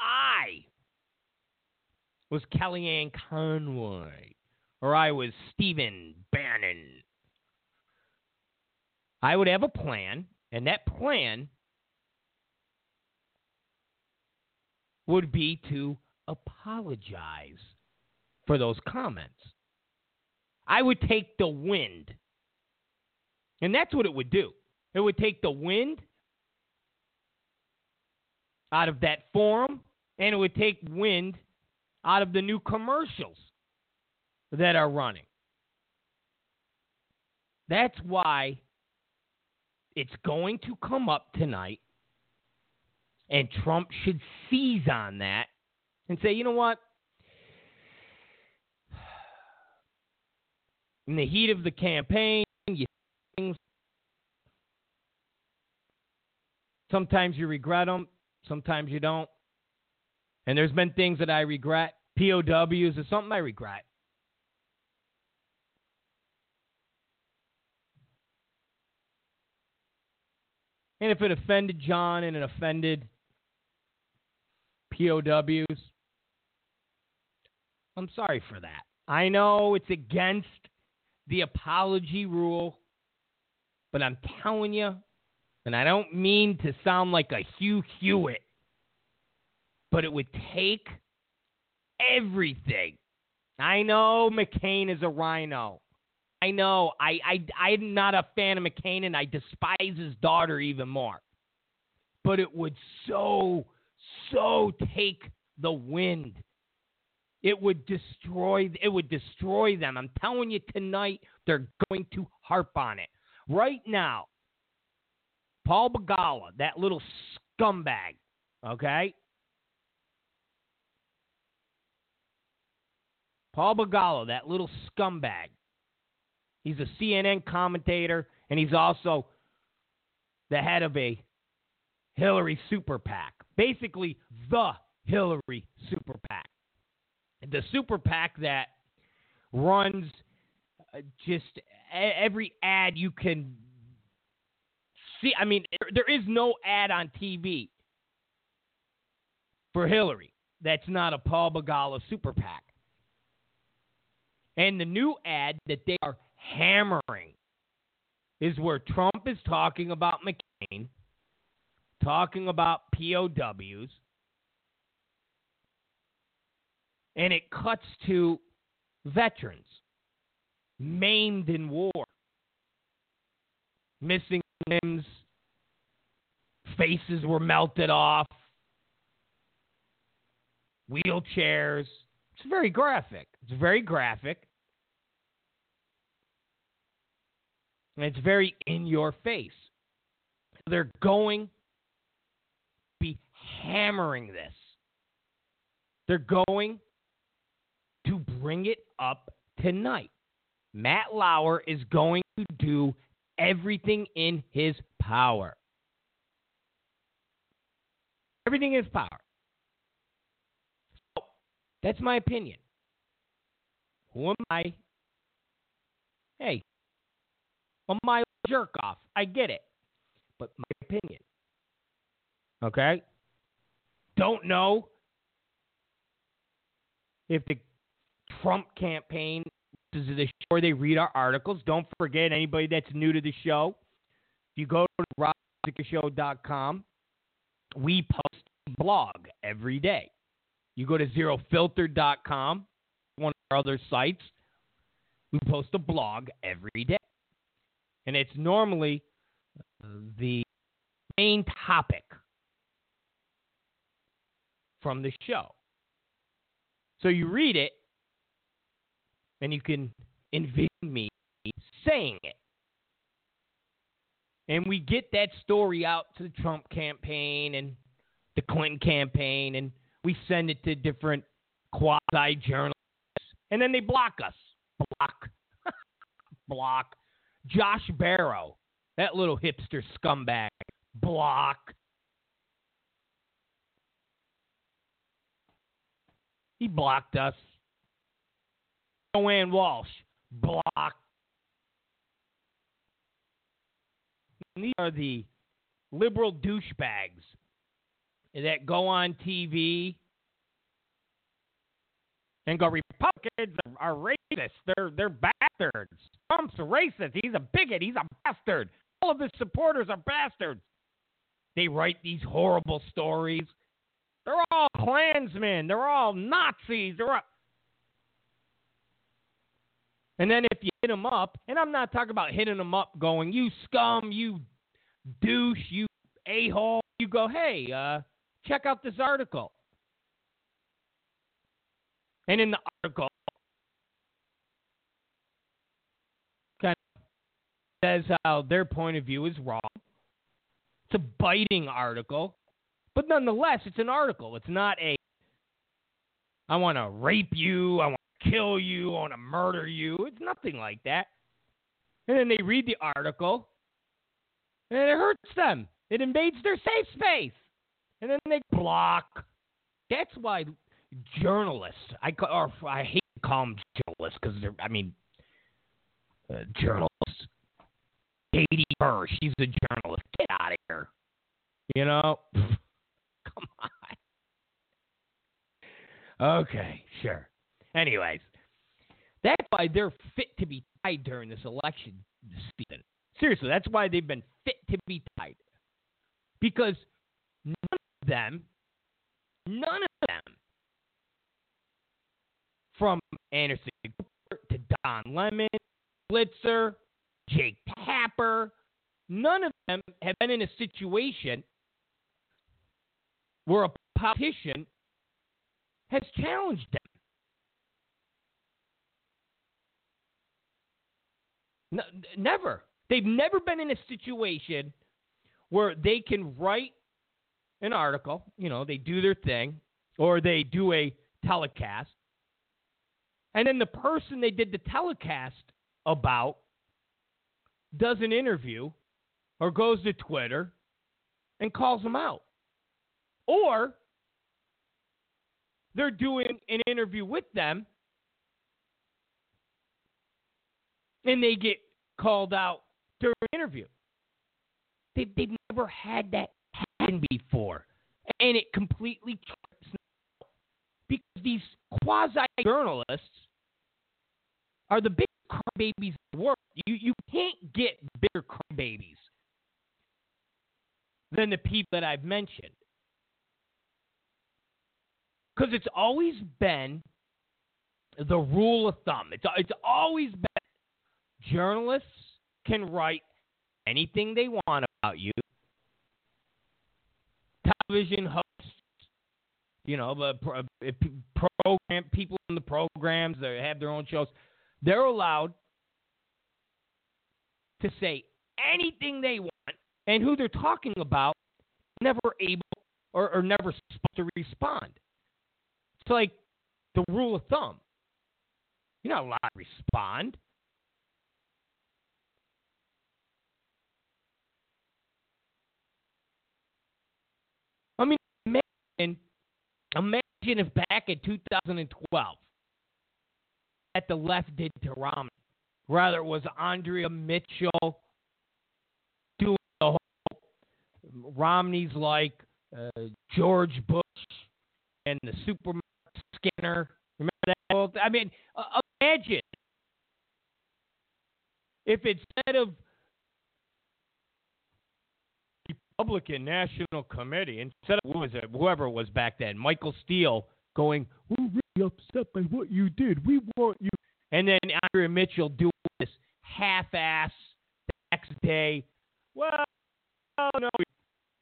I was Kellyanne Conway, or I was Stephen Bannon. I would have a plan, and that plan would be to apologize for those comments. I would take the wind. And that's what it would do. It would take the wind out of that forum, and it would take wind out of the new commercials that are running. That's why it's going to come up tonight, and Trump should seize on that and say, you know what? In the heat of the campaign, you things. Sometimes you regret them. Sometimes you don't. And there's been things that I regret. POWs is something I regret. And if it offended John and it offended POWs, I'm sorry for that. I know it's against the apology rule, but I'm telling you, and I don't mean to sound like a Hugh Hewitt, but it would take everything. I know McCain is a RINO. I know. I, I, I'm not a fan of McCain, and I despise his daughter even more. But it would so, so take the wind. It would destroy. It would destroy them. I'm telling you tonight, they're going to harp on it. Right now, Paul Begala, that little scumbag, okay? Paul Begala, that little scumbag. He's a CNN commentator, and he's also the head of a Hillary super PAC. Basically, the Hillary super PAC. The super PAC that runs uh, just every ad you can see. I mean, there is no ad on TV for Hillary. that's not a Paul Begala super PAC. And the new ad that they are hammering is where Trump is talking about McCain, talking about POWs, and it cuts to veterans maimed in war, missing limbs, faces were melted off, wheelchairs. It's very graphic. It's very graphic. And it's very in your face. They're going be hammering this. They're going to bring it up tonight. Matt Lauer is going to do everything in his power. Everything in his power. So, that's my opinion. Who am I? Hey, a mile jerk off. I get it. But my opinion. Okay? Don't know if the Trump campaign is the show they read our articles. Don't forget anybody that's new to the show. If you go to robzicarishow.com, we post a blog every day. You go to zerofilter.com, one of our other sites, we post a blog every day. And it's normally the main topic from the show. So you read it, and you can envision me saying it. And we get that story out to the Trump campaign and the Clinton campaign, and we send it to different quasi journalists, and then they block us. Block. block. Josh Barro, that little hipster scumbag. Block. He blocked us. Joanne Walsh, block. These are the liberal douchebags that go on TV and go, Republicans are racist. They're they're bastards. Trump's a racist. He's a bigot. He's a bastard. All of his supporters are bastards. They write these horrible stories. They're all Klansmen. They're all Nazis. They're all... And then if you hit them up, and I'm not talking about hitting them up going, you scum, you douche, you a hole, you go, hey, uh, check out this article. And in the article, kind of says how their point of view is wrong. It's a biting article, but nonetheless, it's an article. It's not a I want to rape you, I want to kill you, I want to murder you. It's nothing like that. And then they read the article, and it hurts them. It invades their safe space, and then they block. That's why journalists, I or I hate to call them journalists because they're, I mean, uh, journalists. Katy Tur, she's a journalist. Get out of here. You know, come on. Okay, sure. Anyways, that's why they're fit to be tied during this election season. Seriously, that's why they've been fit to be tied. Because none of them, none from Anderson Cooper to Don Lemon, Blitzer, Jake Tapper, none of them have been in a situation where a politician has challenged them. Never. They've never been in a situation where they can write an article, you know, they do their thing, or they do a telecast, and then the person they did the telecast about does an interview or goes to Twitter and calls them out. Or they're doing an interview with them and they get called out during an interview. They, they've never had that happen before. And it completely trips quasi journalists are the biggest crybabies in the world. You you can't get bigger crybabies than the people that I've mentioned. Because it's always been the rule of thumb. It's it's always been journalists can write anything they want about you. Television hosts, you know, the program people in the programs that have their own shows, they're allowed to say anything they want, and who they're talking about never able or, or never supposed to respond. It's like the rule of thumb. You're not allowed to respond. I mean, imagine, imagine if back in 2012, that the left did to Romney. Rather, it was Andrea Mitchell doing the whole Romney's like uh, George Bush and the supermarket scanner. Remember that? I mean, uh, imagine if instead of Republican National Committee, instead of who was it, whoever it was back then, Michael Steele going, "We're really upset by what you did. We want you," and then Andrea Mitchell doing this half-ass the next day. Well, no,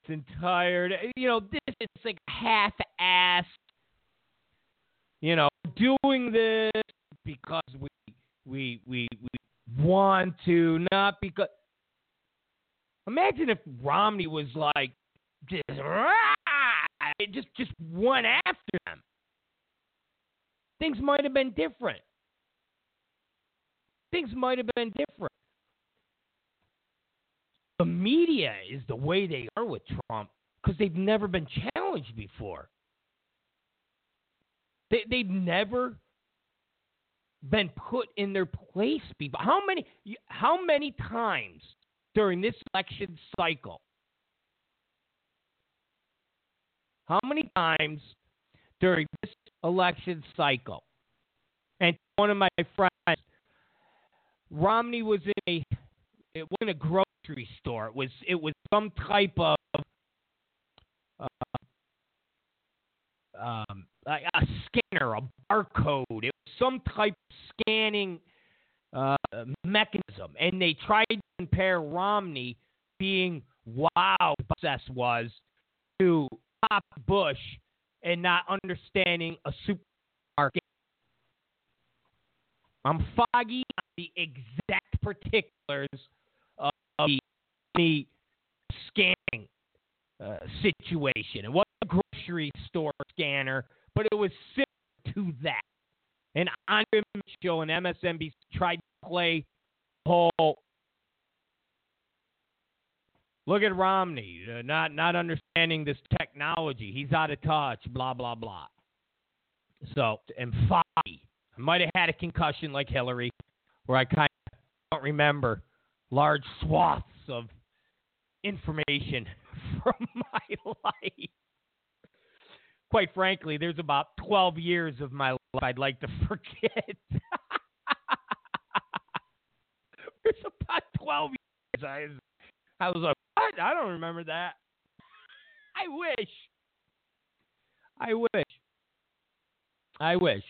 it's tired. You know, this is like half-ass. You know, doing this because we we we we want to, not because. Imagine if Romney was like just just just went after them. Things might have been different. Things might have been different. The media is the way they are with Trump because they've never been challenged before. They, they've never been put in their place before. How many how many times during this election cycle? How many times during this election cycle? And one of my friends, Romney was in a it was in a grocery store. It was it was some type of uh, um, a, a scanner, a barcode. It was some type of scanning uh, mechanism, and they tried to compare Romney being wow success was to Pop Bush and not understanding a supermarket. I'm foggy on the exact particulars of the scanning uh, situation. It wasn't a grocery store scanner, but it was similar to that. And Andre Mitchell and MSNBC tried to play Paul. Look at Romney, uh, not not understanding this technology. He's out of touch. Blah blah blah. So and I might have had a concussion like Hillary, where I kind of don't remember large swaths of information from my life. Quite frankly, there's about 12 years of my life I'd like to forget. there's about 12 years. I, I was like, what? I don't remember that. I wish. I wish. I wish.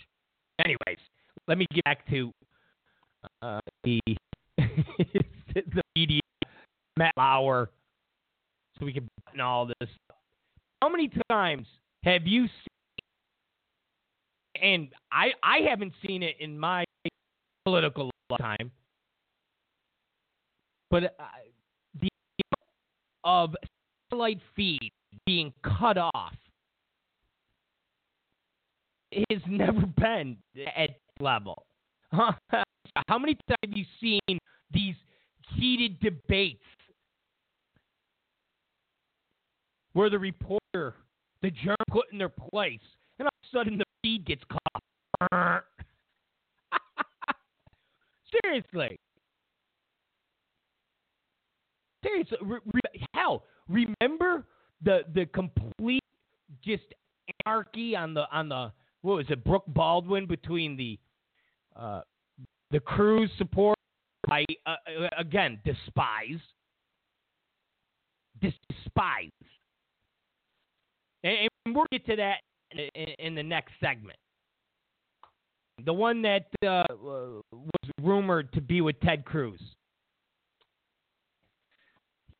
Anyways, let me get back to uh, the the media, Matt Lauer, so we can button all this. How many times have you seen? And I I haven't seen it in my political lifetime, but uh, the of satellite feed being cut off has never been at level. How many times have you seen these heated debates where the reporter, the journal put in their place, and all of a sudden the feed gets caught. Seriously. Seriously. Re- re- hell, remember the the complete just anarchy on the on the what was it, Brooke Baldwin between the uh, the Cruz support I uh, uh again despise, despise, and, and we'll get to that in, in, the next segment. The one that uh, was rumored to be with Ted Cruz.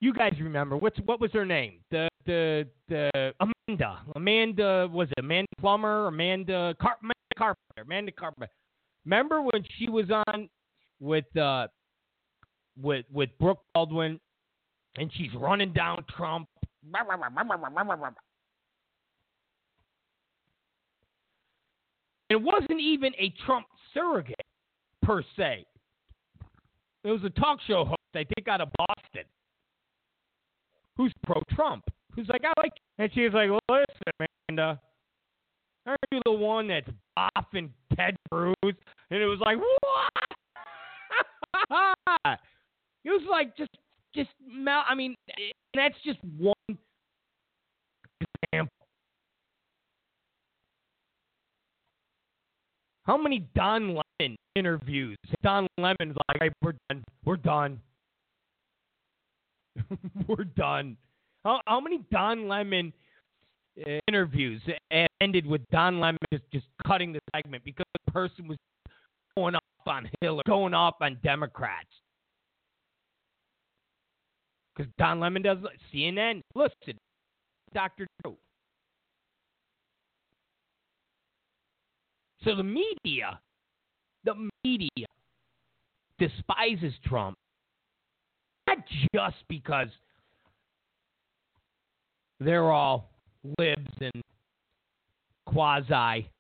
You guys remember what's what was her name? The the the Amanda Amanda was it Amanda Plummer Amanda, Car- Amanda Carpenter Amanda Carpenter. Remember when she was on with uh with with Brooke Baldwin and she's running down Trump. It wasn't even a Trump surrogate per se. It was a talk show host, I think, out of Boston, who's pro-Trump. Who's like, I like, and she's like, listen, Amanda, aren't you the one that's boffing Ted Cruz? And it was like, what? it was like just, just, I mean, that's just one example How many Don Lemon interviews? Don Lemon's like, we're done. We're done. we're done. How, how many Don Lemon uh, interviews ended with Don Lemon just, just cutting the segment because the person was going off on Hillary, going off on Democrats? Because Don Lemon doesn't. CNN. Listen, Dr. Drew. So the media, the media despises Trump, not just because they're all libs and quasi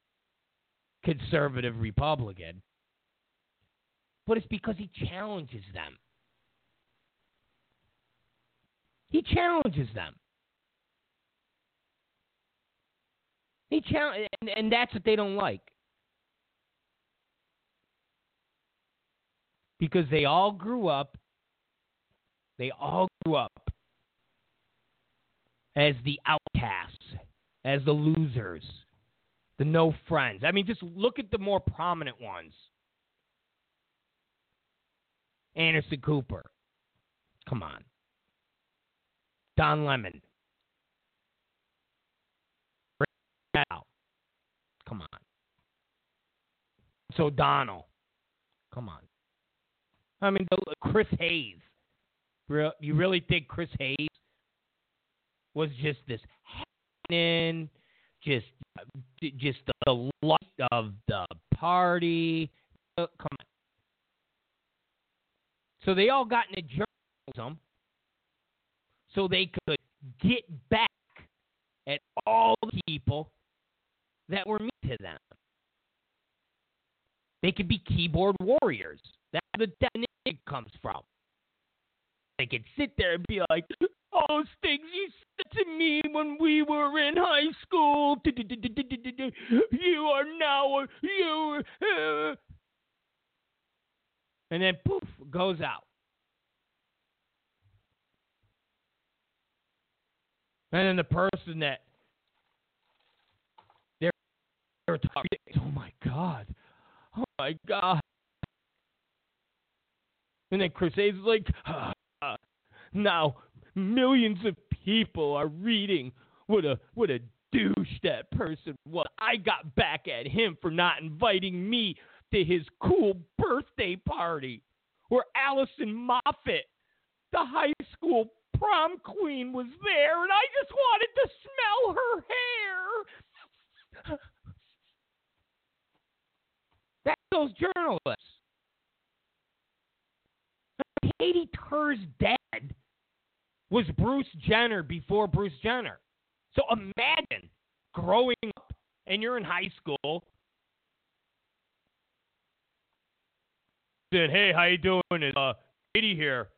conservative Republican, but it's because he challenges them. He challenges them. He challenge, and, and that's what they don't like. Because they all grew up they all grew up as the outcasts, as the losers, the no friends. I mean, just look at the more prominent ones. Anderson Cooper. Come on. Don Lemon. Come on. So Donald. Come on. I mean, Chris Hayes. You really think Chris Hayes was just this happening, just just the light of the party? Uh, come on. So they all got into journalism so they could get back at all the people that were mean to them. They could be keyboard warriors. That's the definition it comes from. They could sit there and be like, those things you said to me when we were in high school. You are now, you. Uh. And then poof, goes out. And then the person that they're, they're talking, oh my God, oh my God, and then Chris Hayes is like, ah, now millions of people are reading what a what a douche that person was. I got back at him for not inviting me to his cool birthday party where Allison Moffett, the high school prom queen, was there, and I just wanted to smell her hair. That's those journalists. Katy Tur's dad was Bruce Jenner before Bruce Jenner. So imagine growing up and you're in high school. Said, hey, how you doing? It's uh, Katy here.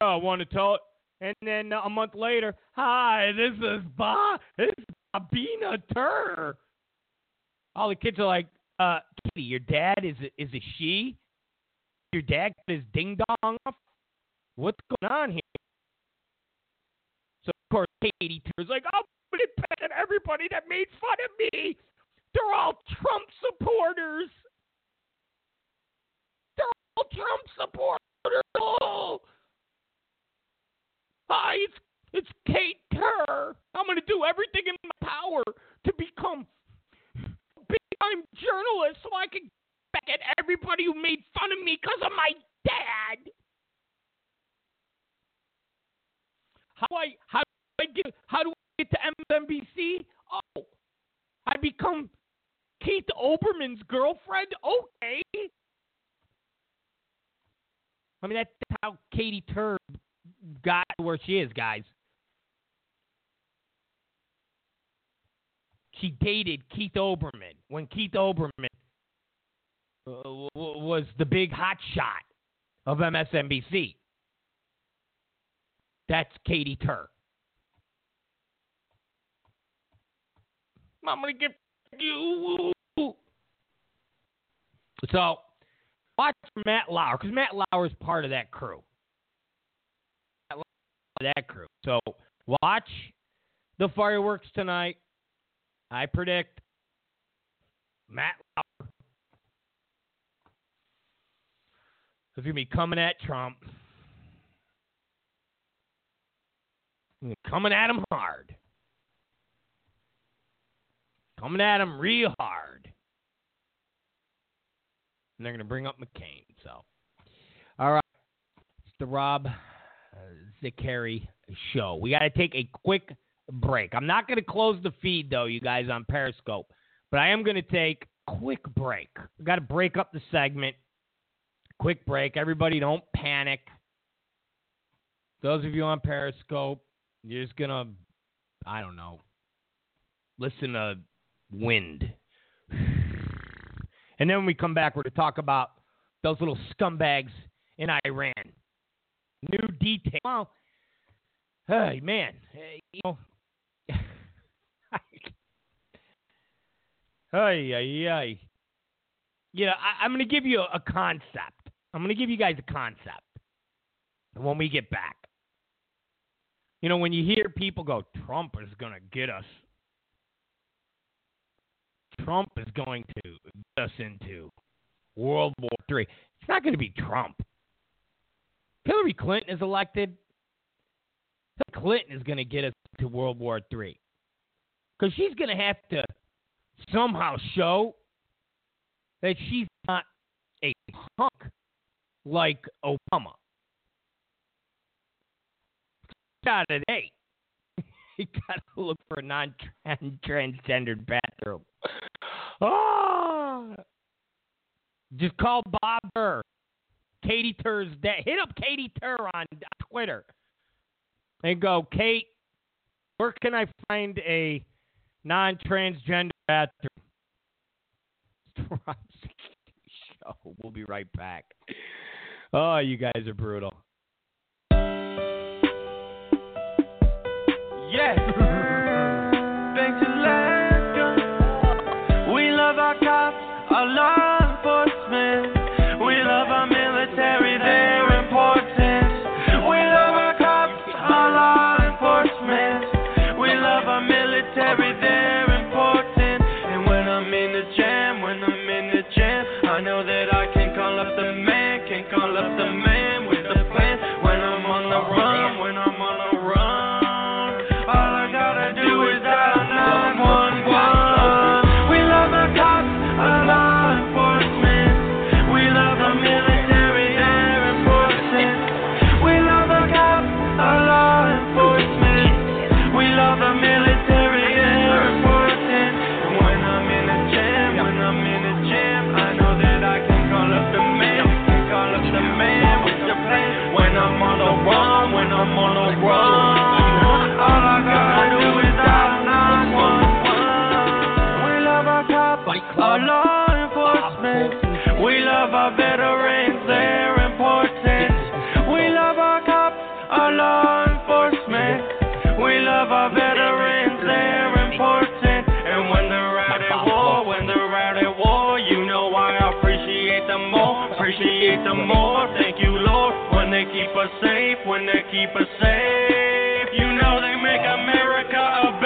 Oh, I want to tell it. And then uh, a month later, hi, this is Bob. This is Bobina Turner. All the kids are like, uh, Katy, your dad is a, is a she? Your dad got his ding dong off? What's going on here? So of course Katy Tur's like, I'm gonna pick at everybody that made fun of me. They're all Trump supporters. They're all Trump supporters. Oh. Hi, it's it's Kate Tur. I'm gonna do everything in my power to become a big time journalist so I can back at everybody who made fun of me because of my dad. How do I how do I get how do I get to MSNBC? Oh, I become Keith Olbermann's girlfriend. Okay. I mean that's how Katy Tur got where she is, guys. She dated Keith Olbermann when Keith Olbermann uh, Uh, was the big hot shot of MSNBC. That's Katy Tur. I'm gonna get you. So watch Matt Lauer because Matt Lauer is part of that crew. That crew. So watch the fireworks tonight. I predict Matt Lauer is going to be coming at Trump. Coming at him hard. Coming at him real hard. And they're to bring up McCain. So, all right. It's the Rob uh, Zicari show. We got to take a quick break. I'm not going to close the feed, though, you guys, on Periscope. But I am going to take quick break. we got to break up the segment. Quick break. Everybody don't panic. Those of you on Periscope, you're just going to, I don't know, listen to wind. And then when we come back, we're to talk about those little scumbags in Iran. New detail. Well, hey, man, you know, hey, hey, hey. You know, I, I'm going to give you a, a concept. I'm going to give you guys a concept when we get back. You know, when you hear people go, Trump is going to get us. Trump is going to get us into World War III. It's not going to be Trump. Hillary Clinton is elected. Hillary Clinton is going to get us to World War III. Because she's going to have to somehow show that she's not a punk like Obama. Out of eight. you got to look for a non-transgendered bathroom. Oh, just call Bob Burr. Katy Tur's dad. Hit up Katy Tur on Twitter and go, Kate, where can I find a non-transgender bathroom? Show. We'll be right back. Oh, you guys are brutal. Yeah. Us safe, when they keep us safe. You know they make America a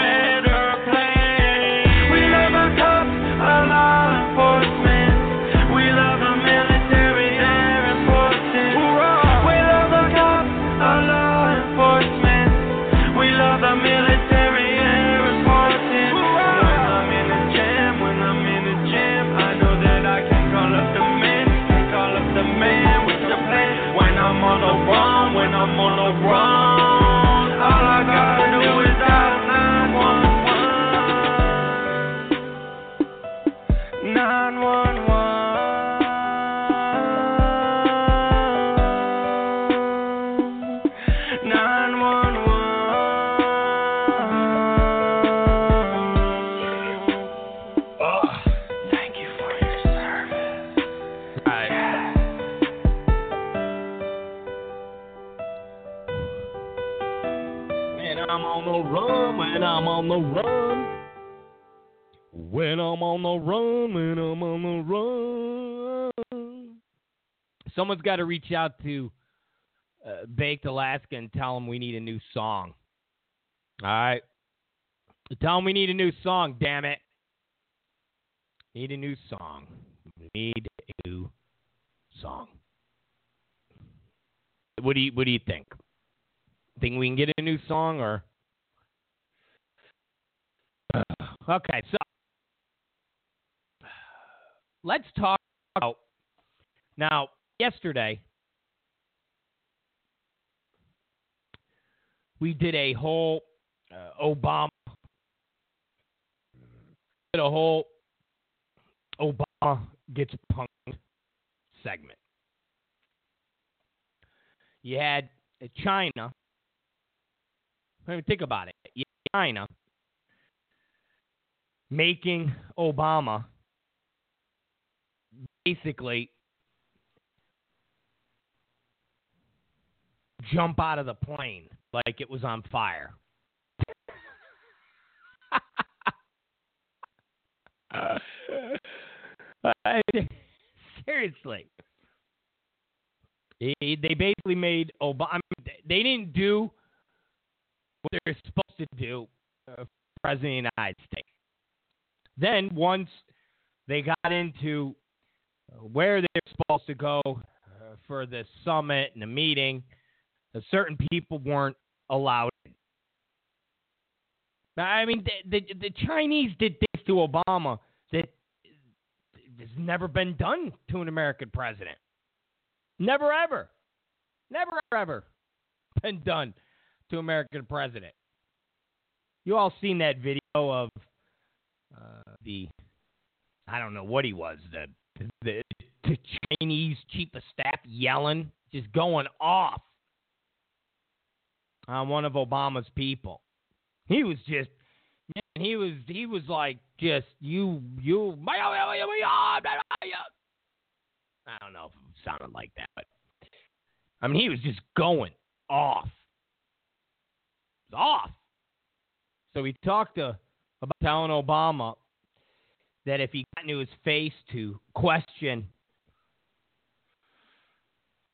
Someone's got to reach out to uh, Baked Alaska and tell them we need a new song. All right. Tell them we need a new song, damn it. Need a new song. Need a new song. What do you what do you think? Think we can get a new song or Okay, so let's talk about now yesterday we did a whole uh, Obama did a whole Obama gets punked segment. You had China. I mean, think about it. China making Obama basically jump out of the plane like it was on fire. seriously. They basically made Obama. They didn't do what they're supposed to do uh, president of the United States. Then once they got into uh, where they're supposed to go uh, for the summit and the meeting, uh, certain people weren't allowed. I mean, the, the, the Chinese did this to Obama that has never been done to an American president. Never ever. Never ever been done to American president. You all seen that video of uh, the I don't know what he was the the, the Chinese chief of staff yelling, just going off on one of Obama's people. He was just man, he was he was like just you you I don't know if it sounded like that, but I mean he was just going off. Off. So he talked to about telling Obama that if he got into his face to question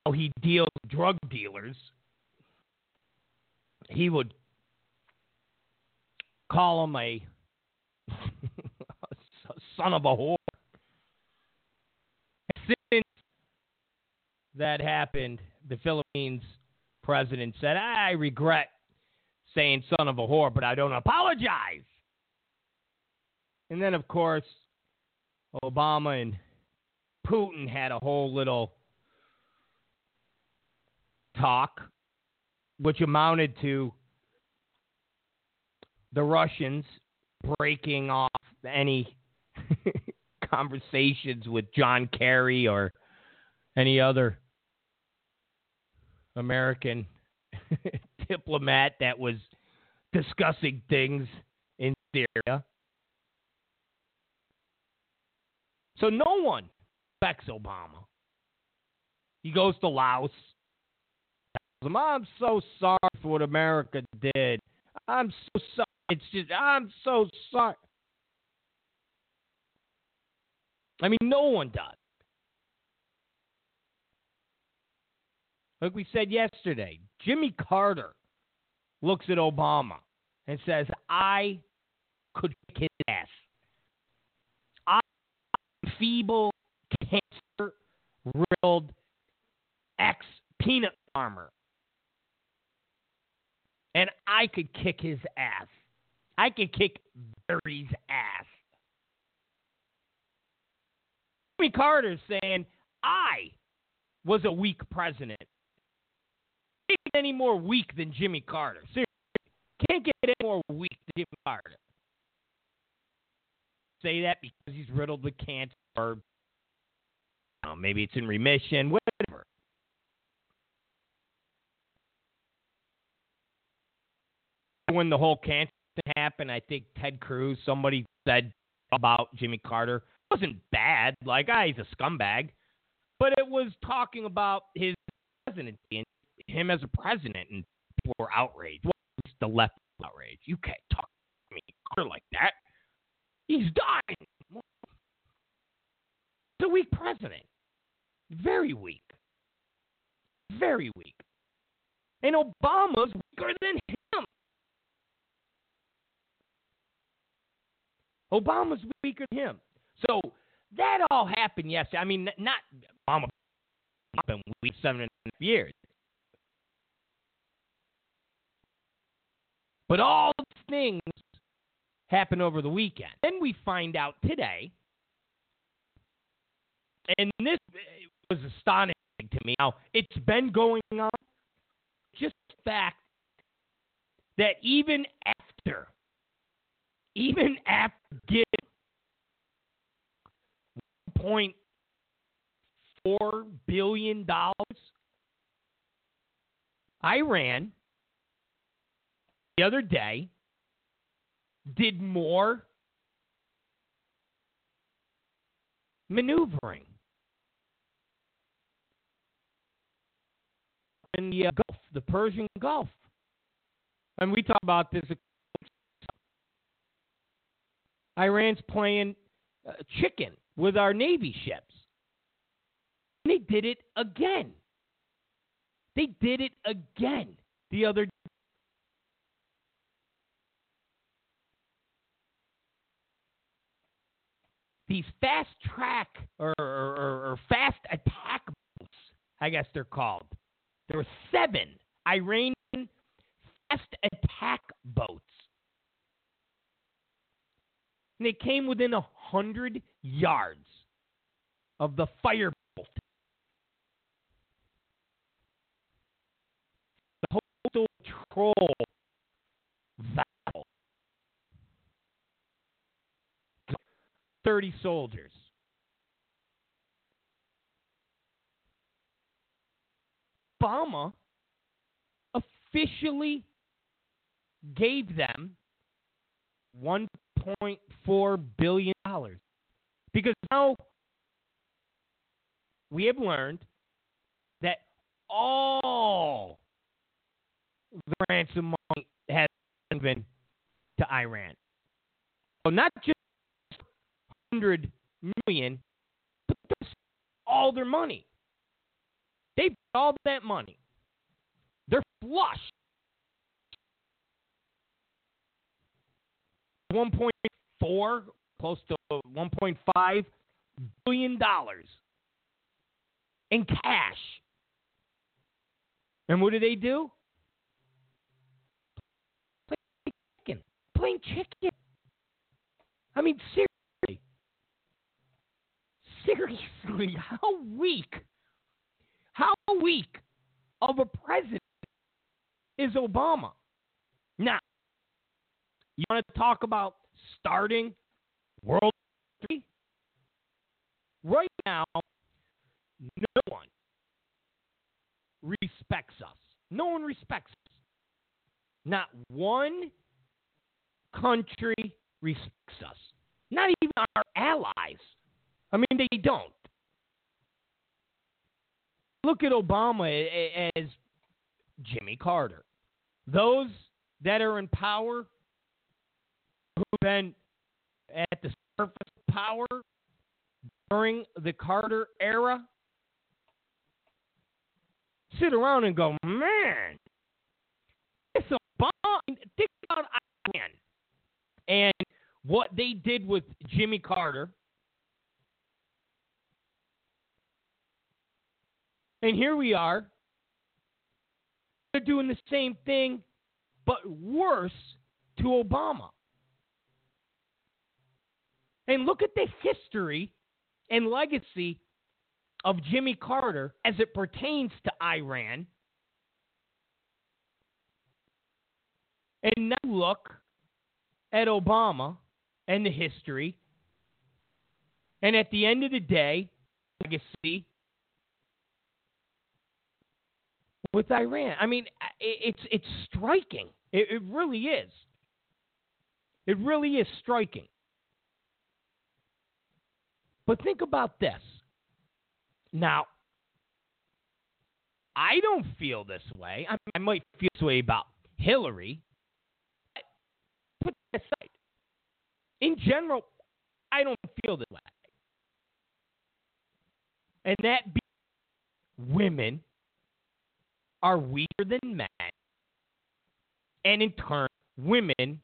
how he deals with drug dealers, he would call him a, son of a whore. Since that happened, the Philippines president said, I regret saying son of a whore, but I don't apologize. And then, of course, Obama and Putin had a whole little talk, which amounted to the Russians breaking off any conversations with John Kerry or any other American diplomat that was discussing things in Syria. So no one respects Obama. He goes to Laos. I'm so sorry for what America did. I'm so sorry. It's just, I'm so sorry. I mean, no one does. Like we said yesterday, Jimmy Carter looks at Obama and says, I could kick his ass. I'm feeble, cancer riddled ex peanut farmer. And I could kick his ass. I could kick Barry's ass. Jimmy Carter's saying, I was a weak president Can't get any more weak than Jimmy Carter. Seriously, can't get any more weak than Jimmy Carter. Say that because he's riddled with cancer, or know, maybe it's in remission, whatever. When the whole cancer happened, I think Ted Cruz, somebody said about Jimmy Carter, it wasn't bad. Like, ah, he's a scumbag. But it was talking about his presidency and him as a president, and people were outraged. Well, the left outrage. You can't talk to me like that. He's dying. He's a weak president. Very weak. Very weak. And Obama's weaker than him. Obama's weaker than him. So that all happened yesterday. I mean, not Obama been weak seven and a half years. But all these things happen over the weekend. Then we find out today, and this uh, was astonishing to me. Now, it's been going on, just the fact that even after, even after getting 1.4 billion dollars, Iran the other day did more maneuvering in the uh, Gulf, the Persian Gulf. And we talk about this. Iran's playing uh, chicken with our Navy ships. And they did it again. They did it again the other day. These fast track or, or, or fast attack boats, I guess they're called. There were seven Iranian fast attack boats. And they came within a hundred yards of the firebolt. The coastal patrol vessel. 30 soldiers. Obama officially gave them 1.4 billion dollars because now we have learned that all the ransom money has been to Iran. So not just 100 million, but all their money. They've all that money. They're flush. 1.4, close to 1.5 billion dollars in cash. And what do they do? Plain chicken. Plain chicken. I mean, seriously. Seriously, how weak how weak of a president is Obama? Now, you want to talk about starting World III? Right now, no one respects us. No one respects us. Not one country respects us. Not even our allies. I mean, they don't look at Obama as Jimmy Carter. Those that are in power, who've been at the surface power during the Carter era, sit around and go, man, it's a Obama. Think about Iran and what they did with Jimmy Carter And here we are. They're doing the same thing, but worse to Obama. And look at the history and legacy of Jimmy Carter as it pertains to Iran. And now look at Obama and the history. And at the end of the day, legacy with Iran. I mean, it's it's striking. It, it really is. It really is striking. But think about this. Now, I don't feel this way. I, I might feel this way about Hillary. Put that aside. in general, I don't feel this way. And that be women are weaker than men, and in turn, women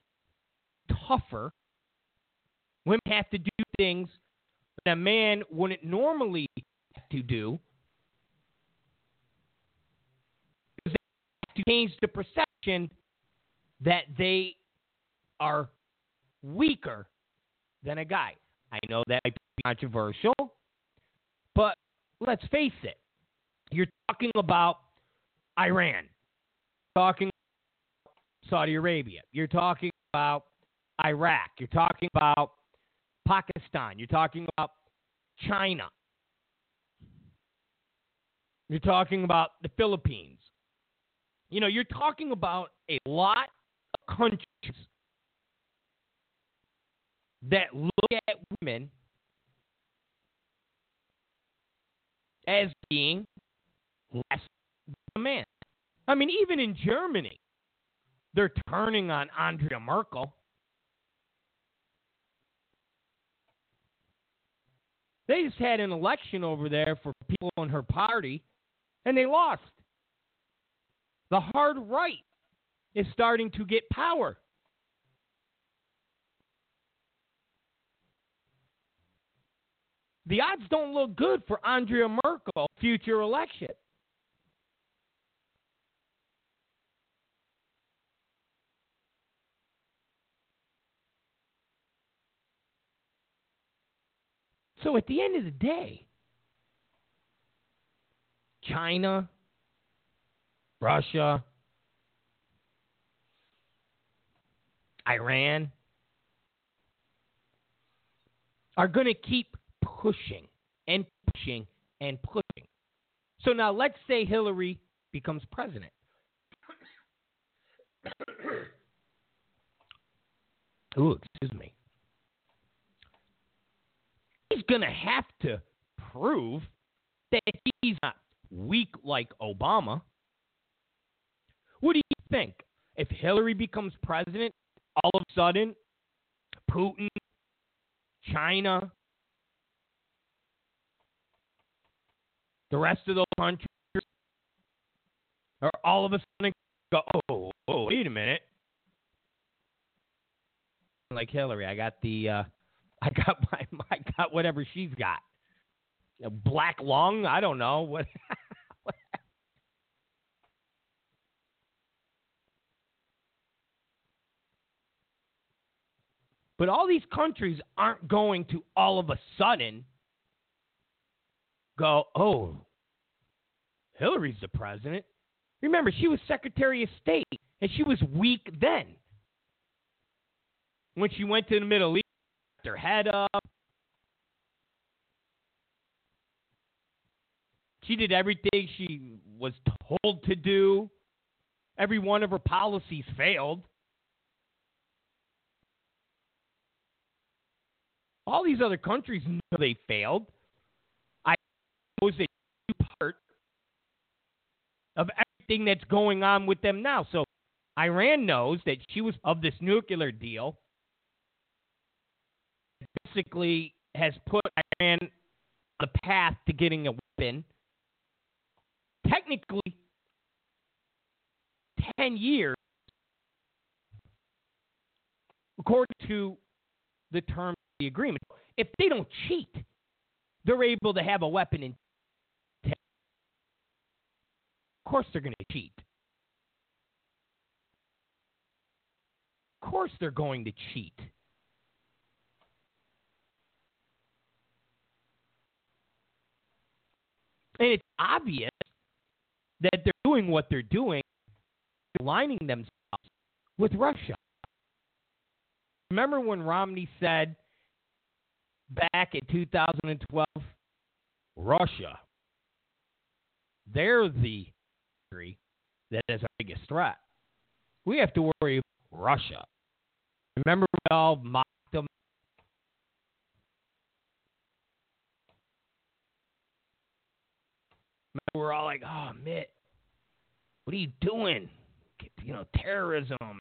tougher. Women have to do things a man wouldn't normally have to do. To change the perception that they are weaker than a guy. I know that might be controversial, but let's face it. You're talking about Iran, talking about Saudi Arabia, you're talking about Iraq, you're talking about Pakistan, you're talking about China, you're talking about the Philippines. You know, you're talking about a lot of countries that look at women as being less than a man. I mean, even in Germany, they're turning on Andrea Merkel. They just had an election over there for people in her party, and they lost. The hard right is starting to get power. The odds don't look good for Andrea Merkel future election. So at the end of the day, China, Russia, Iran are going to keep pushing and pushing and pushing. So now let's say Hillary becomes president. Ooh, excuse me. Going to have to prove that he's not weak like Obama. What do you think? If Hillary becomes president, all of a sudden, Putin, China, the rest of those countries are all of a sudden go, oh, oh, wait a minute. Like Hillary, I got the, uh, I got my, I got whatever she's got. Black lung, I don't know what. But all these countries aren't going to all of a sudden go, oh, Hillary's the president. Remember, she was Secretary of State, and she was weak then. When she went to the Middle East, her head up. She did everything she was told to do. Every one of her policies failed. All these other countries know they failed. I was a part of everything that's going on with them now. So Iran knows that she was of this nuclear deal. Basically, has put Iran on the path to getting a weapon. Technically, ten years, according to the terms of the agreement. If they don't cheat, they're able to have a weapon in. 10. Of course, they're going to cheat. Of course, they're going to cheat. And it's obvious that they're doing what they're doing, aligning themselves with Russia. Remember when Romney said back in 2012, Russia, they're the country that is our biggest threat. We have to worry about Russia. Remember we all mocked them? We're all like, oh, Mitt, what are you doing? You know, terrorism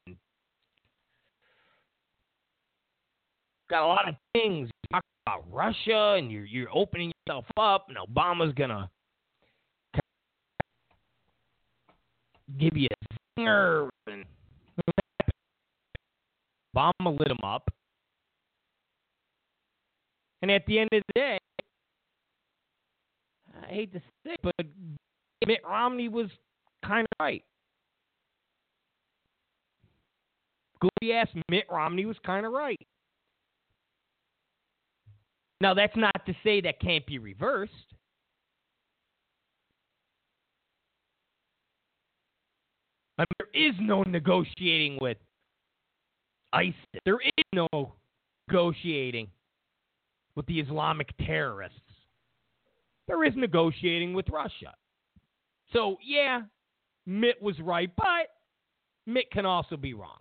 got a lot of things. You talk about Russia, and you're you're opening yourself up, and Obama's gonna give you a zinger. And Obama lit him up, and at the end of the day, hate to say, but Mitt Romney was kind of right. Goofy ass Mitt Romney was kind of right. Now, that's not to say that can't be reversed. I mean, there is no negotiating with ISIS. There is no negotiating with the Islamic terrorists. There is negotiating with Russia. So, yeah, Mitt was right, but Mitt can also be wrong.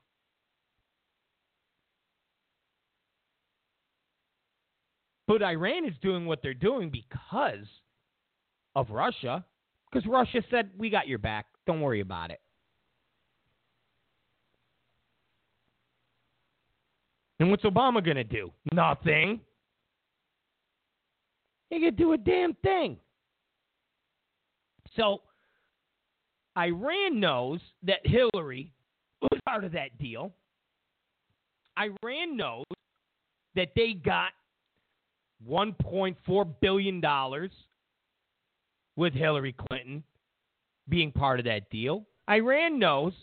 But Iran is doing what they're doing because of Russia, because Russia said, We got your back. Don't worry about it. And what's Obama going to do? Nothing. He could do a damn thing. So Iran knows that Hillary was part of that deal. Iran knows that they got $1.4 billion with Hillary Clinton being part of that deal. Iran knows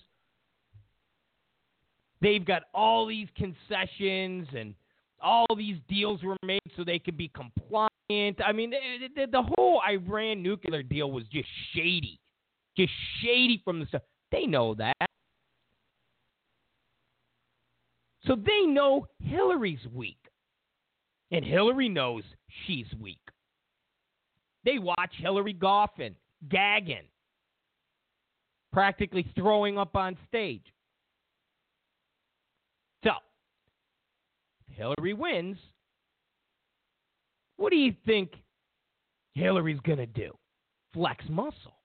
they've got all these concessions and all these deals were made so they could be compliant. I mean, the, the, whole Iran nuclear deal was just shady. Just shady from the start. They know that. So they know Hillary's weak. And Hillary knows she's weak. They watch Hillary golfing, gagging, practically throwing up on stage. So, if Hillary wins, what do you think Hillary's going to do? Flex muscle.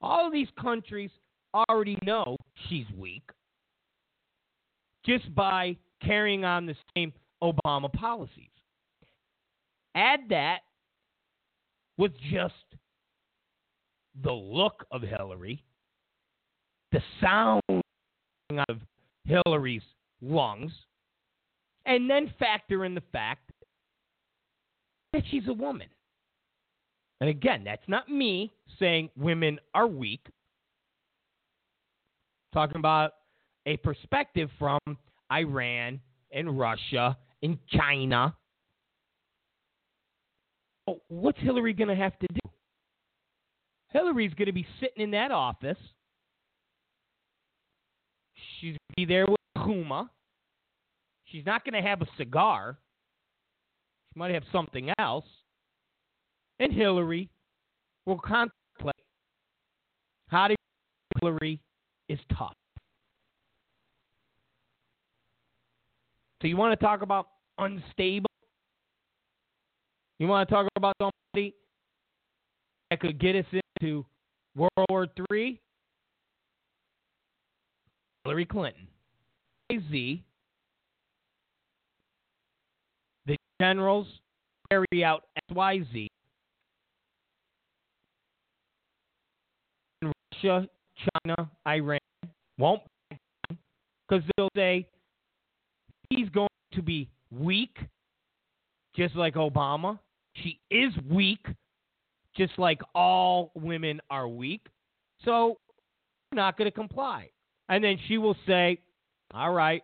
All these countries already know she's weak just by carrying on the same Obama policies. Add that with just the look of Hillary, the sound of Hillary's lungs, and then factor in the fact that she's a woman. And again, that's not me saying women are weak. talking about a perspective from Iran and Russia and China. Oh, what's Hillary going to have to do? Hillary's going to be sitting in that office. She's going to be there with Huma. She's not going to have a cigar. She might have something else. And Hillary will contemplate how to Hillary is tough. So you want to talk about unstable? You want to talk about somebody that could get us into World War III? Hillary Clinton. Z. The generals carry out XYZ. Russia, China, Iran won't because they'll say He's going to be weak, just like Obama. She is weak, just like all women are weak. So, I'm not going to comply. And then she will say, All right,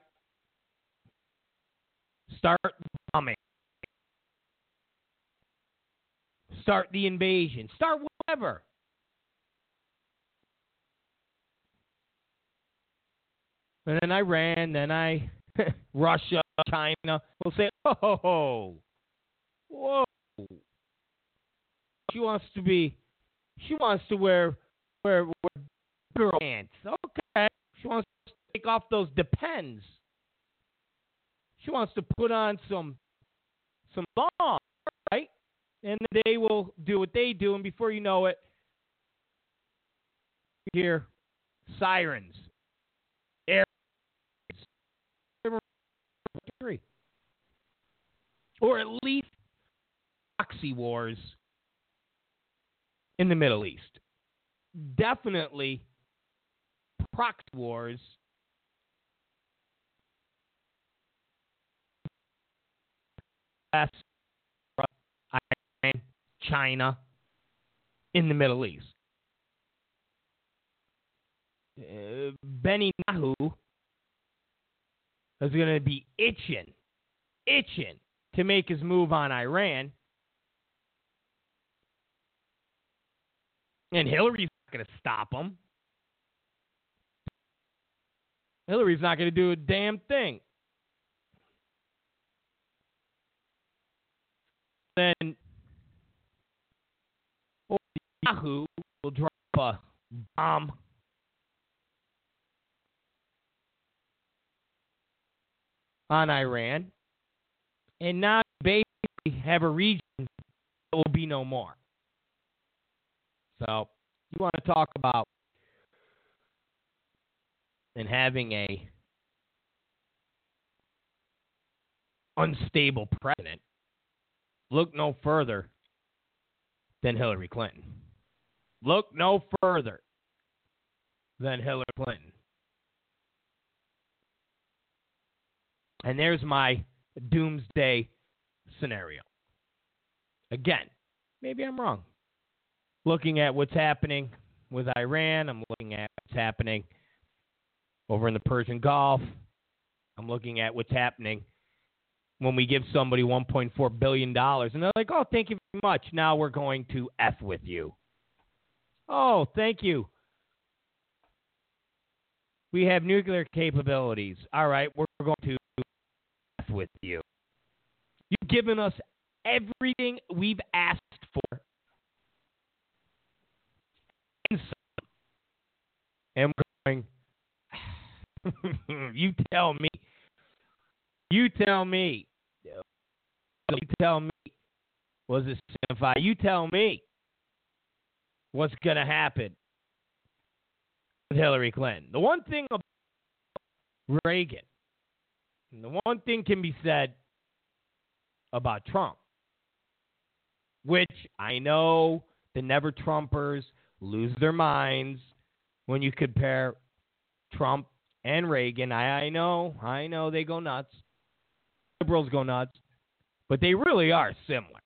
start bombing, start the invasion, start whatever. And then I ran, then I Russia, China will say, "Oh, ho, ho. whoa." She wants to be. She wants to wear wear, wear girl pants. Okay. She wants take off those depends. She wants to put on some some thong, right? And they will do what they do, and before you know it, you hear sirens three. Or at least proxy wars in the Middle East. Definitely proxy wars US, Iran, China in the Middle East. Uh, Benny Nahu is going to be itching, itching to make his move on Iran. And Hillary's not going to stop him. Hillary's not going to do a damn thing. Then Yahoo will drop a bomb. On Iran, and now basically have a region that will be no more. So you want to talk about and having a unstable president, look no further than Hillary Clinton. Look no further than Hillary Clinton. And there's my doomsday scenario. Again, maybe I'm wrong. Looking at what's happening with Iran, I'm looking at what's happening over in the Persian Gulf. I'm looking at what's happening when we give somebody $1.4 billion and they're like, oh, thank you very much. Now we're going to F with you. Oh, thank you. We have nuclear capabilities. All right, we're going to F with you. You've given us everything we've asked for. And, and we're going, you tell me. You tell me. You tell me. Was it signify? You tell me what's going to happen with Hillary Clinton. The one thing about Reagan, the one thing can be said about Trump, which I know the never Trumpers lose their minds when you compare Trump and Reagan. I, I know, I know they go nuts. Liberals go nuts, but they really are similar.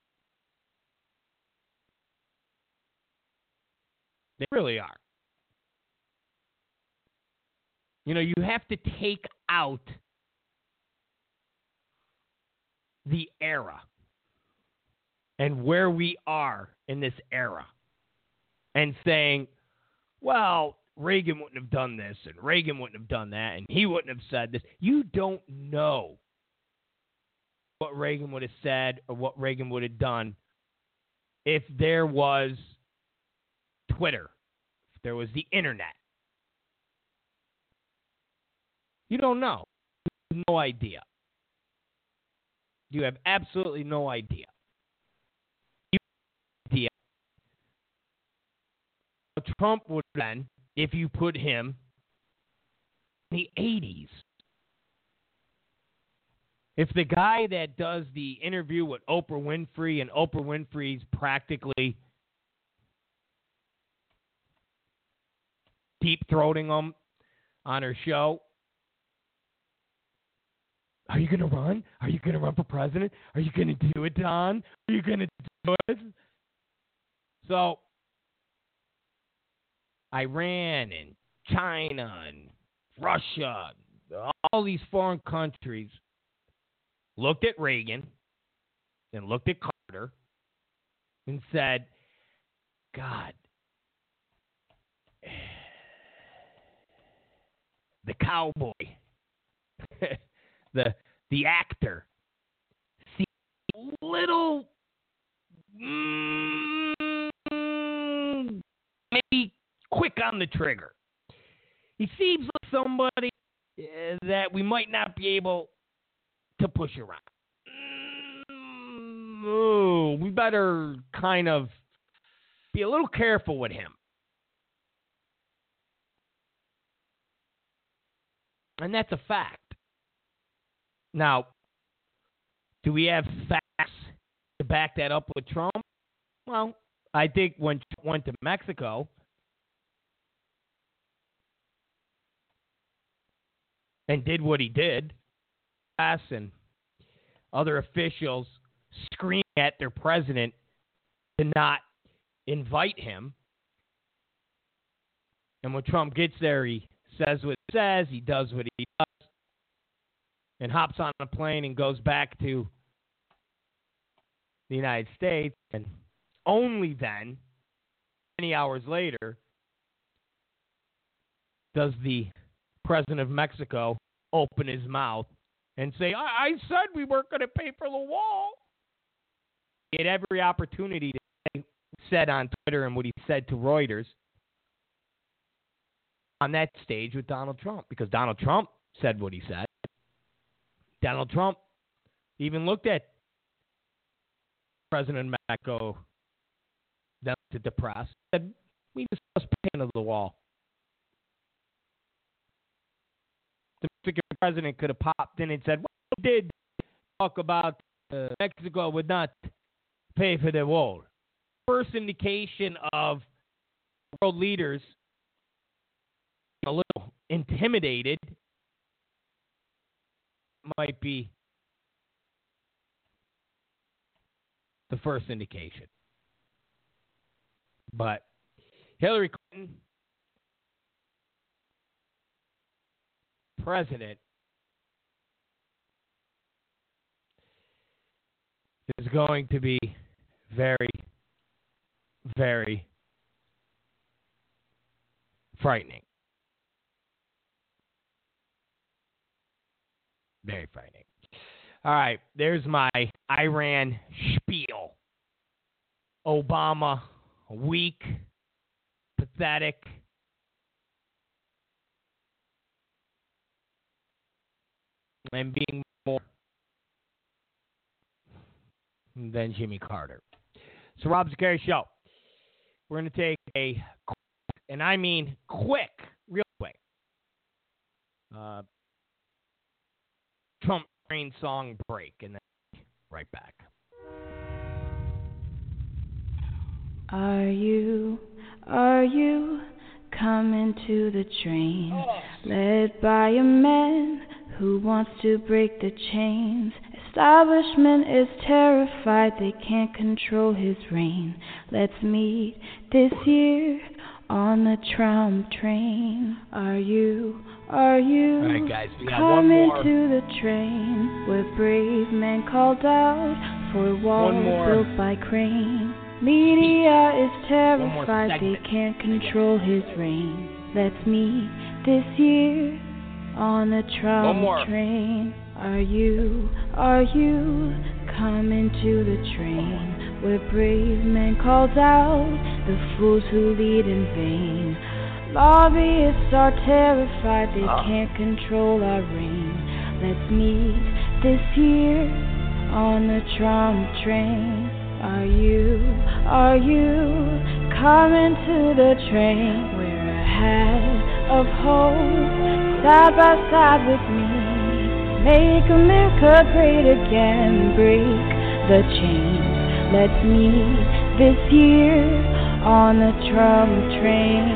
They really are. You know, you have to take out the era and where we are in this era and saying, well, Reagan wouldn't have done this and Reagan wouldn't have done that and he wouldn't have said this. You don't know what Reagan would have said or what Reagan would have done if there was Twitter, if there was the internet. You don't know. You have no idea. You have absolutely no idea. You have no idea Trump would have been if you put him in the 80s. If the guy that does the interview with Oprah Winfrey and Oprah Winfrey's practically deep throating him on her show. Are you going to run? Are you going to run for president? Are you going to do it, Don? Are you going to do it? So, Iran and China and Russia, all these foreign countries looked at Reagan and looked at Carter and said, God, the cowboy, the the actor, seems a little mm, maybe quick on the trigger. He seems like somebody uh, that we might not be able to push around. Mm, oh, we better kind of be a little careful with him. And that's a fact. Now, Do we have facts to back that up with Trump? Well, I think when Trump went to Mexico, and did what he did, and other officials screaming at their president to not invite him. And when Trump gets there, he says what he says, he does what he does, and hops on a plane and goes back to the United States. And only then, many hours later, does the president of Mexico open his mouth and say, I, I said we weren't going to pay for the wall. He had every opportunity to say, said on Twitter and what he said to Reuters on that stage with Donald Trump because Donald Trump said what he said. Donald Trump even looked at President Mexico then to the press said, We discussed paying of the wall. The Mexican president could have popped in and said, we did talk about uh, Mexico would not pay for the wall. First indication of world leaders a little intimidated might be the first indication. But Hillary Clinton, president, is going to be very, very frightening. Very frightening. All right, there's my Iran spiel. Obama, weak, pathetic. And being more than Jimmy Carter. So, Rob Zicari Show. We're going to take a, and I mean quick, real quick, uh, Trump train song break, and then right back. Are you, are you coming to the train? Led by a man who wants to break the chains. Establishment is terrified they can't control his reign. Let's meet this year on the Trump train. Are you, are you right, guys, we got one coming to the train where brave men called out for walls built by crane? Media is terrified they can't control his reign. Let's meet this year on the Trump train. Are you, are you coming to the train where brave men called out the fools who lead in vain? Lobbyists are terrified they Ah. can't control our reign. Let's meet this year on the Trump train. Are you, are you coming to the train? Wear a hat of hope, side by side with me. Make America great again, break the chains. Let's meet this year on the Trump train.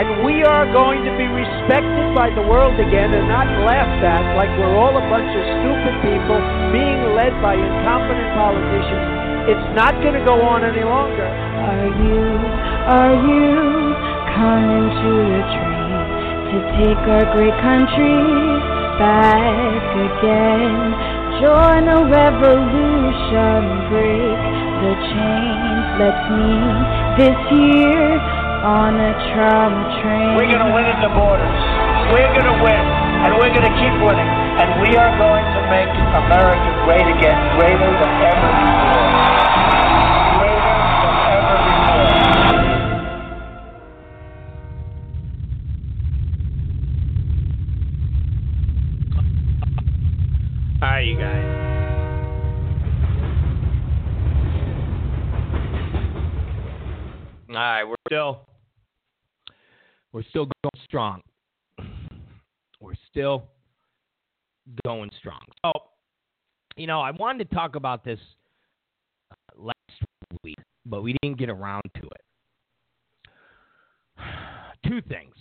And we are going to be respected by the world again and not laughed at like we're all a bunch of stupid people being led by incompetent politicians. It's not going to go on any longer. Are you, are you coming to the train to take our great country back again? Join the revolution, break the chains. Let's meet this year on the Trump train. We're going to win at the borders. We're going to win, and we're going to keep winning. And we are going to make America great again, greater than ever still we're still going strong. We're still going strong. So, you know, I wanted to talk about this last week, but we didn't get around to it. Two things.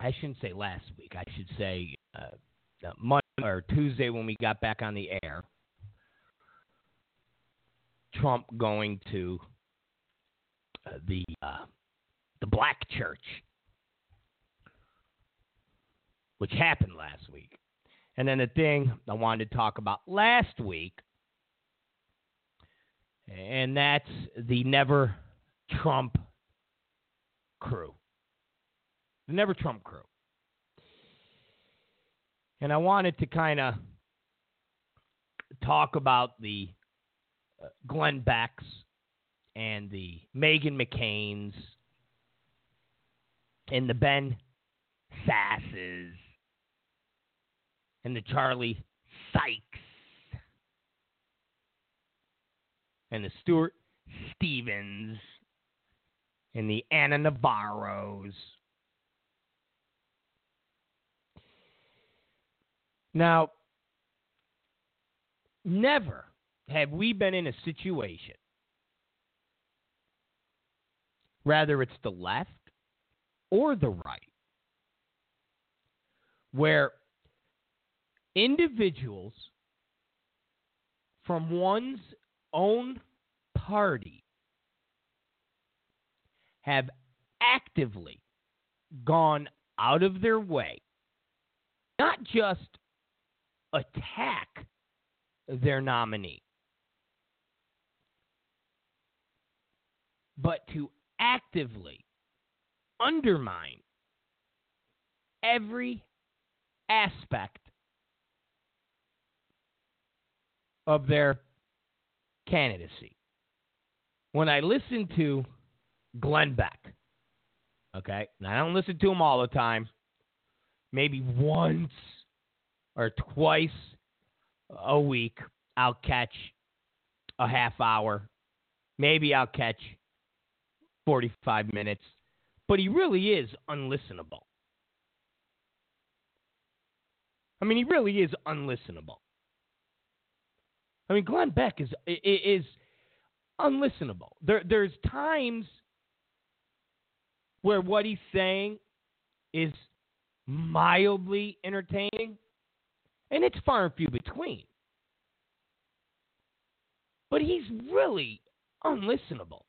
I shouldn't say last week. I should say uh, Monday or Tuesday when we got back on the air. Trump going to uh, the uh, the black church, which happened last week, and then the thing I wanted to talk about last week, and that's the Never Trump crew, the Never Trump crew, and I wanted to kind of talk about the Glenn Becks and the Meghan McCain's and the Ben Sasses and the Charlie Sykes and the Stuart Stevens and the Ana Navarros. Now, never have we been in a situation, rather it's the left or the right, where individuals from one's own party have actively gone out of their way, not just attack their nominee, but to actively undermine every aspect of their candidacy. When I listen to Glenn Beck, okay, and I don't listen to him all the time, maybe once or twice a week, I'll catch a half hour. Maybe I'll catch 45 minutes. But he really is unlistenable. I mean, he really is unlistenable. I mean, Glenn Beck is is unlistenable. There, there's times where what he's saying is mildly entertaining, and it's far and few between. But he's really unlistenable.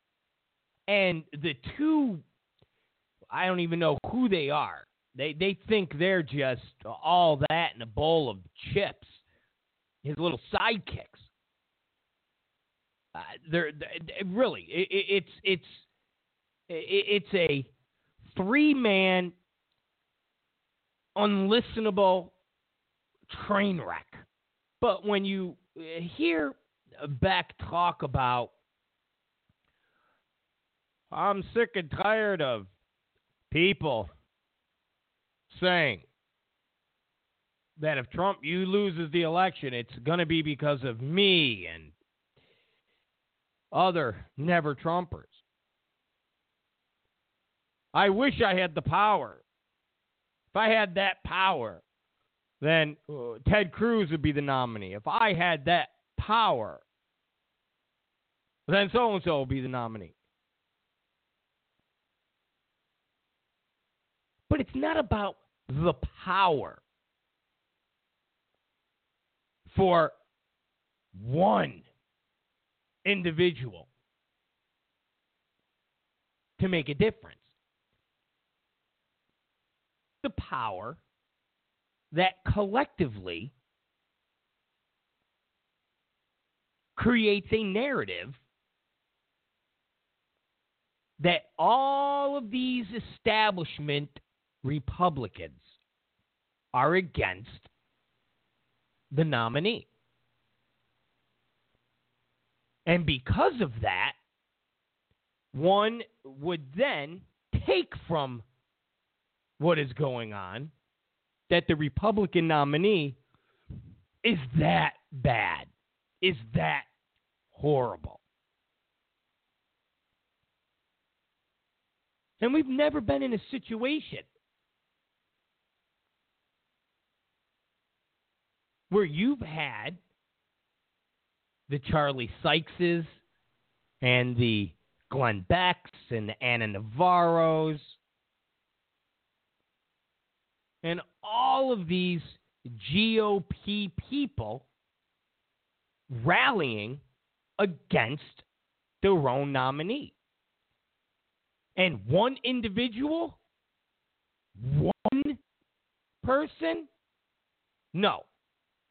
And the two, I don't even know who they are. They they think they're just all that in a bowl of chips. His little sidekicks. Uh, they're, they're, really it, it's it's it's a three man unlistenable train wreck. But when you hear Beck talk about I'm sick and tired of people saying that if Trump you loses the election, it's going to be because of me and other never Trumpers. I wish I had the power. If I had that power, then uh, Ted Cruz would be the nominee. If I had that power, then so and so will be the nominee. But it's not about the power for one individual to make a difference. The power that collectively creates a narrative that all of these establishment Republicans are against the nominee. And because of that, one would then take from what is going on that the Republican nominee is that bad, is that horrible. And we've never been in a situation where you've had the Charlie Sykeses and the Glenn Becks and the Ana Navarros and all of these GOP people rallying against their own nominee. And one individual, one person, no,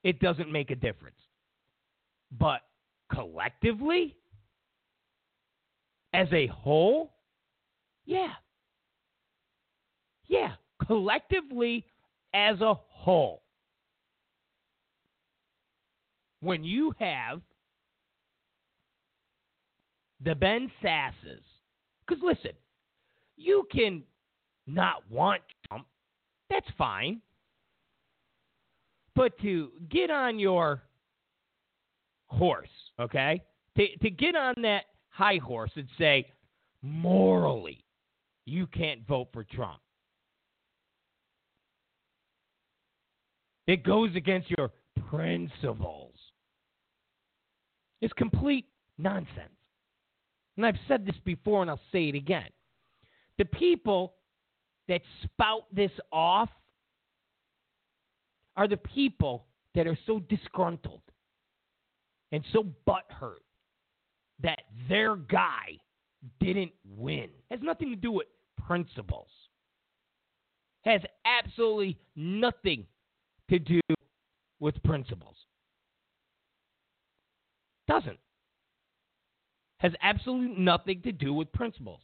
it doesn't make a difference. But collectively, as a whole, yeah. Yeah, collectively as a whole. When you have the Ben Sasses, because listen, you can not want Trump, that's fine. But to get on your horse, okay? To, to get on that high horse and say, morally, you can't vote for Trump. It goes against your principles. It's complete nonsense. And I've said this before and I'll say it again. The people that spout this off are the people that are so disgruntled and so butthurt that their guy didn't win. Has nothing to do with principles. Has absolutely nothing to do with principles. Doesn't. Has absolutely nothing to do with principles.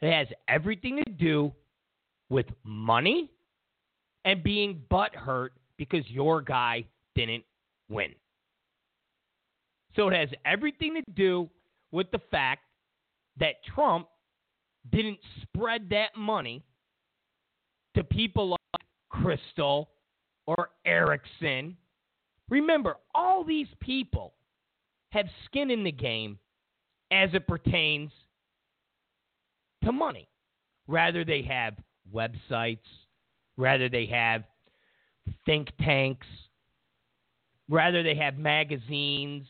It has everything to do with money and being butthurt because your guy didn't win. So it has everything to do with the fact that Trump didn't spread that money to people like Kristol or Erickson. Remember, all these people have skin in the game as it pertains to money. Rather, they have websites, rather, they have think tanks, rather, they have magazines.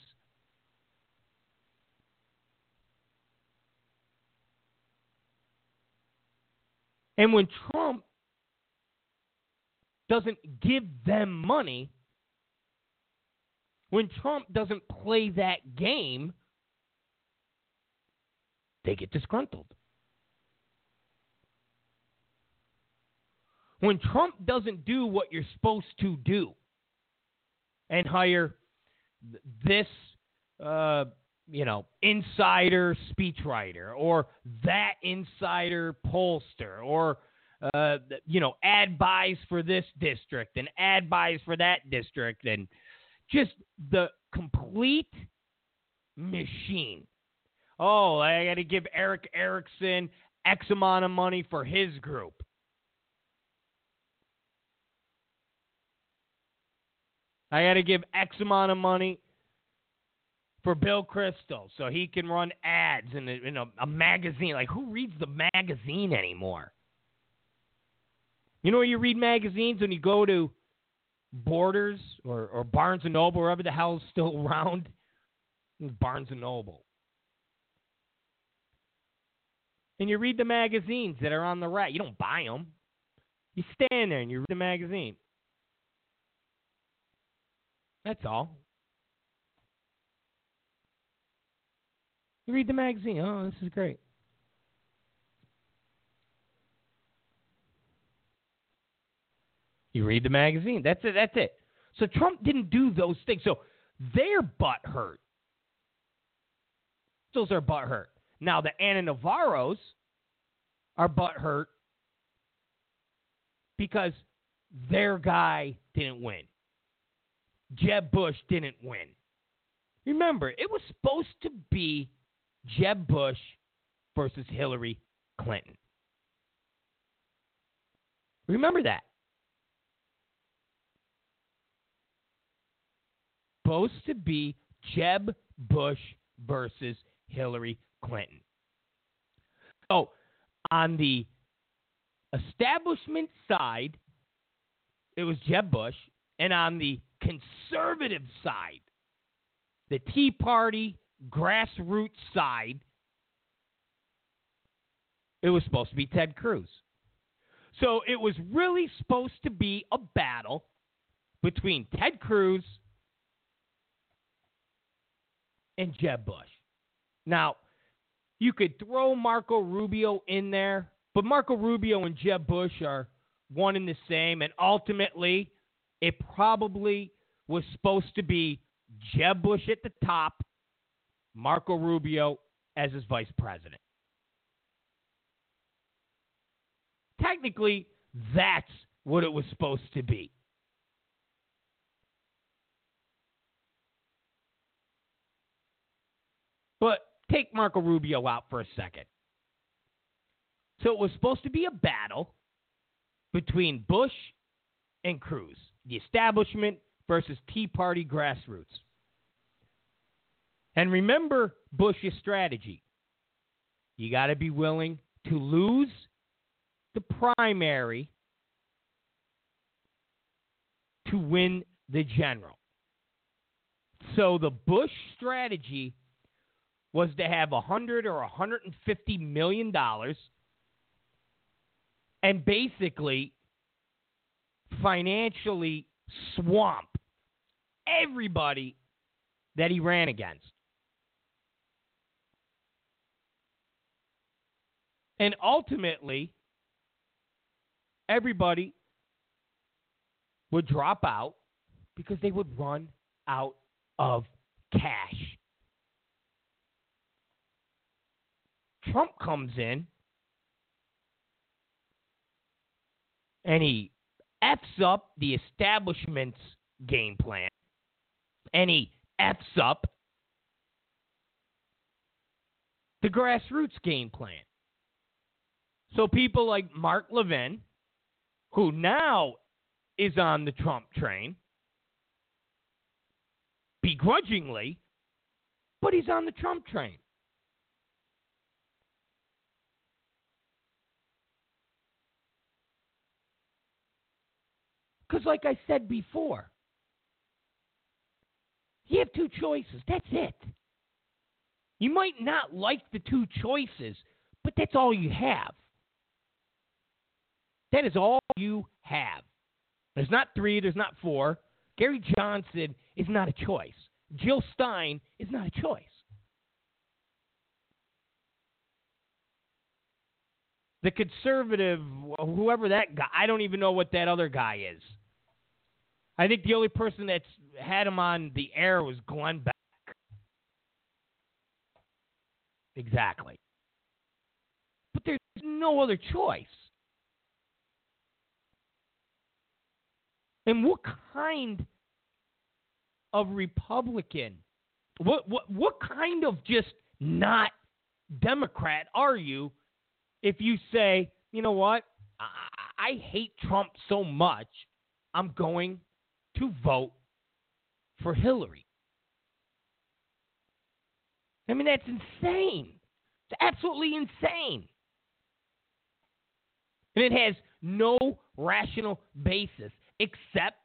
And when Trump doesn't give them money, when Trump doesn't play that game, they get disgruntled. When Trump doesn't do what you're supposed to do and hire this, uh, you know, insider speechwriter or that insider pollster or, uh, you know, ad buys for this district and ad buys for that district and just the complete machine. Oh, I got to give Erick Erickson X amount of money for his group. I got to give X amount of money for Bill Kristol so he can run ads in a, in a, a magazine. Like, who reads the magazine anymore? You know where you read magazines when you go to Borders or, or Barnes and Noble, wherever the hell is still around? Barnes and Noble. And you read the magazines that are on the rack. You don't buy them. You stand there and you read the magazine. That's all. You read the magazine. Oh, this is great. You read the magazine. That's it. That's it. So Trump didn't do those things. So their butt hurt. Those are butt hurt. Now the Ana Navarros are butt hurt because their guy didn't win. Jeb Bush didn't win. Remember, it was supposed to be Jeb Bush versus Hillary Clinton. Remember that. Supposed to be Jeb Bush versus Hillary Clinton. Oh, on the establishment side, it was Jeb Bush, and on the conservative side, the Tea Party grassroots side, it was supposed to be Ted Cruz. So it was really supposed to be a battle between Ted Cruz and Jeb Bush. Now, you could throw Marco Rubio in there, but Marco Rubio and Jeb Bush are one and the same, and ultimately, it probably was supposed to be Jeb Bush at the top, Marco Rubio as his vice president. Technically, that's what it was supposed to be. But take Marco Rubio out for a second. So it was supposed to be a battle between Bush and Cruz, the establishment versus Tea Party grassroots. And remember Bush's strategy. You got to be willing to lose the primary to win the general. So the Bush strategy was to have a hundred or a hundred and fifty million dollars and basically financially swamp everybody that he ran against. And ultimately, everybody would drop out because they would run out of cash. Trump comes in and he F's up the establishment's game plan and he F's up the grassroots game plan. So people like Mark Levin, who now is on the Trump train, begrudgingly, but he's on the Trump train. Because, like I said before, you have two choices. That's it. You might not like the two choices, but that's all you have. That is all you have. There's not three, there's not four. Gary Johnson is not a choice. Jill Stein is not a choice. The conservative, whoever that guy, I don't even know what that other guy is. I think the only person that's had him on the air was Glenn Beck. Exactly. But there's no other choice. And what kind of Republican, what what what kind of just not Democrat are you if you say, you know what, I, I hate Trump so much, I'm going to vote for Hillary. I mean, that's insane. It's absolutely insane. And it has no rational basis except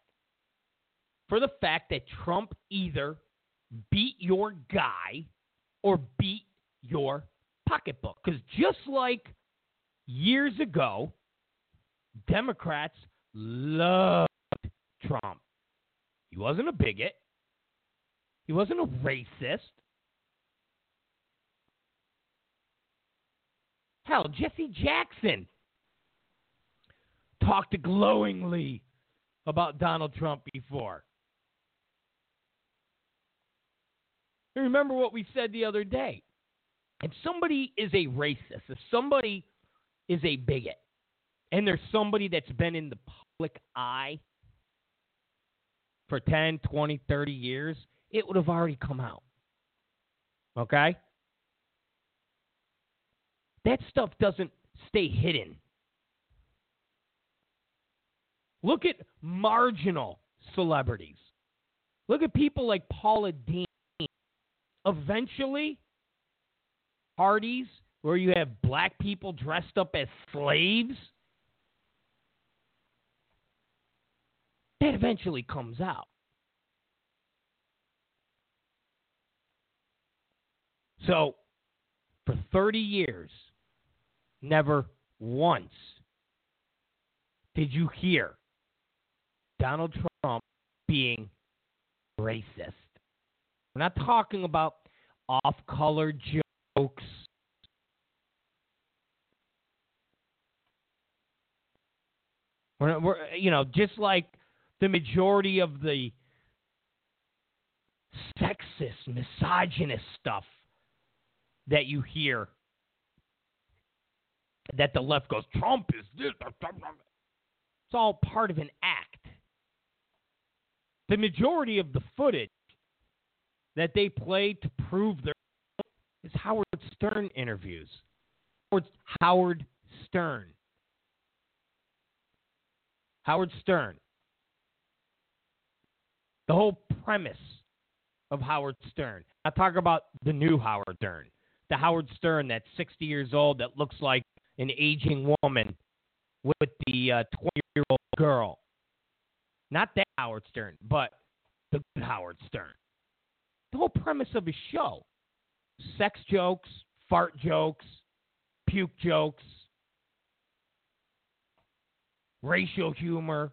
for the fact that Trump either beat your guy or beat your pocketbook. Because just like years ago, Democrats loved Trump. He wasn't a bigot. He wasn't a racist. Hell, Jesse Jackson talked glowingly about Donald Trump before. remember what we said the other day. If somebody is a racist, if somebody is a bigot, and there's somebody that's been in the public eye for 10, 20, 30 years, it would have already come out. Okay? That stuff doesn't stay hidden. Look at marginal celebrities. Look at people like Paula Deen. Eventually, parties where you have black people dressed up as slaves, that eventually comes out. So, for 30 years, never once did you hear Donald Trump being racist. We're not talking about off color jokes. We're, we're, you know, just like the majority of the sexist, misogynist stuff that you hear that the left goes, Trump is this. It's all part of an act. The majority of the footage that they play to prove their is Howard Stern interviews. Howard Stern. Howard Stern. The whole premise of Howard Stern. I talk about the new Howard Stern. The Howard Stern that's 60 years old that looks like an aging woman with the 20 uh, year old girl. Not that Howard Stern, but the good Howard Stern. The whole premise of his show sex jokes, fart jokes, puke jokes, racial humor.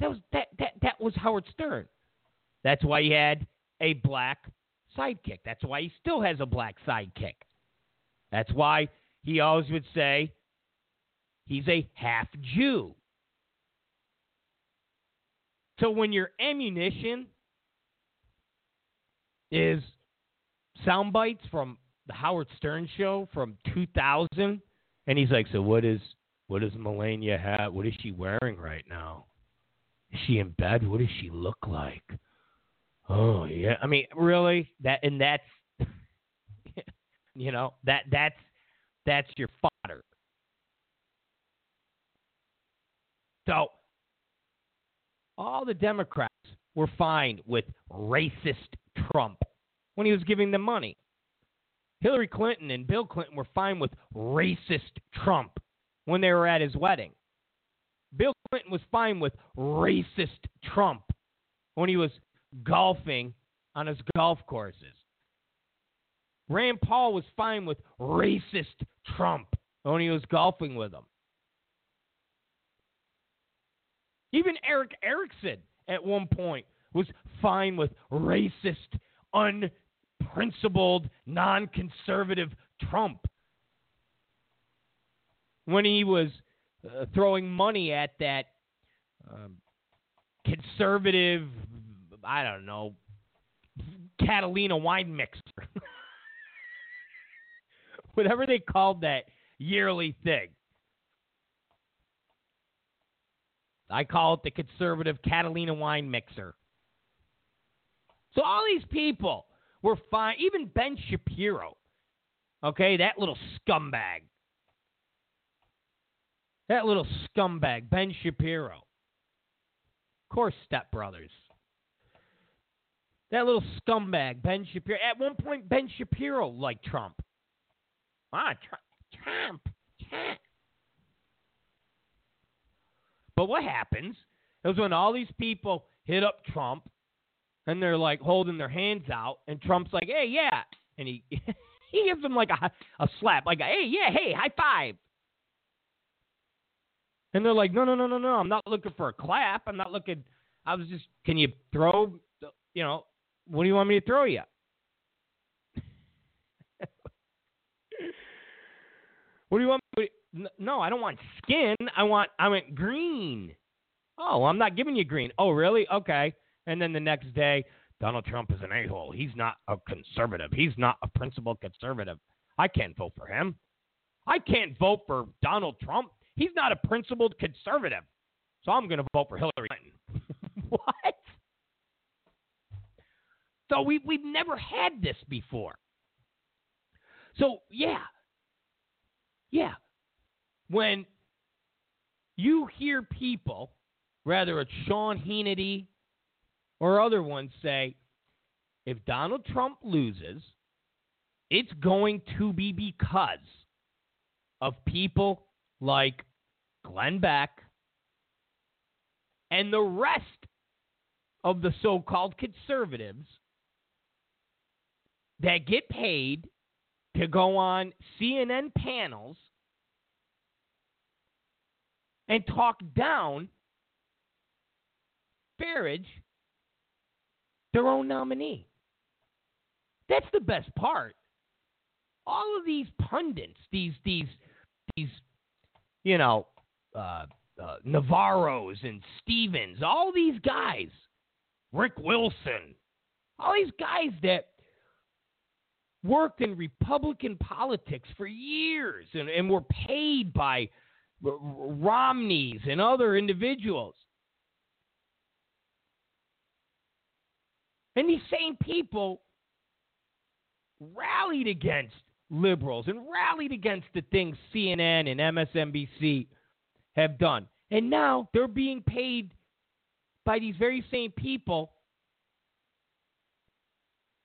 That was that that that was Howard Stern. That's why he had a black sidekick. That's why he still has a black sidekick. That's why he always would say he's a half Jew. So when your ammunition is sound bites from the Howard Stern show from 2000, and he's like, "So what is what does Melania have? What is she wearing right now? Is she in bed? What does she look like? Oh yeah, I mean, really that and that's you know that that's that's your fodder. So all the Democrats were fine with racist Trump when he was giving them money. Hillary Clinton and Bill Clinton were fine with racist Trump when they were at his wedding. Bill Clinton was fine with racist Trump when he was golfing on his golf courses. Rand Paul was fine with racist Trump when he was golfing with him. Even Erick Erickson at one point was fine with racist, unprincipled, non conservative Trump when he was uh, throwing money at that um, conservative, I don't know, Catalina wine mixer. Whatever they called that yearly thing. I call it the conservative Catalina wine mixer. So all these people were fine. Even Ben Shapiro, okay, that little scumbag. That little scumbag, Ben Shapiro. Of course, stepbrothers. That little scumbag, Ben Shapiro. At one point, Ben Shapiro liked Trump. Ah, Trump, Trump, Trump. But what happens is when all these people hit up Trump and they're like holding their hands out, and Trump's like, "Hey, yeah," and he he gives them like a a slap, like, "Hey, yeah, hey, high five. And they're like, "No, no, no, no, no. I'm not looking for a clap. I'm not looking. I was just, can you throw? You know, what do you want me to throw you?" what do you want? Me to, no, I don't want skin. I want I want green. Oh, I'm not giving you green. Oh, really? Okay. And then the next day, Donald Trump is an a hole. He's not a conservative. He's not a principled conservative. I can't vote for him. I can't vote for Donald Trump. He's not a principled conservative. So I'm going to vote for Hillary Clinton. what? So we, we've never had this before. So, yeah. Yeah, when you hear people, whether it's Sean Hannity or other ones, say, if Donald Trump loses, it's going to be because of people like Glenn Beck and the rest of the so called conservatives that get paid to go on CNN panels and talk down Farage, their own nominee. That's the best part. All of these pundits, these these these, you know, uh, uh, Navarro's and Stevens, all these guys, Rick Wilson, all these guys that worked in Republican politics for years and, and were paid by Romneys and other individuals. And these same people rallied against liberals and rallied against the things CNN and MSNBC have done. And now they're being paid by these very same people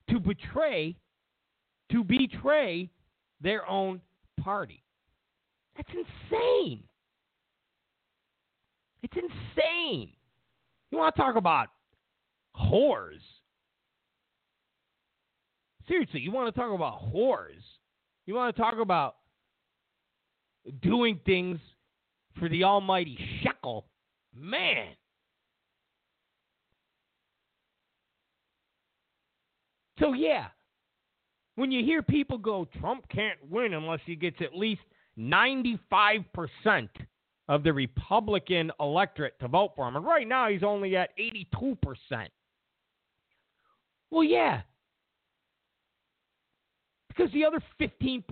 to betray to betray their own party. That's insane. It's insane. You want to talk about whores? Seriously, you want to talk about whores? You want to talk about doing things for the almighty shekel? Man. So, yeah, when you hear people go, Trump can't win unless he gets at least 95% of the Republican electorate to vote for him. And right now he's only at 82%. Well, yeah. Because the other 15%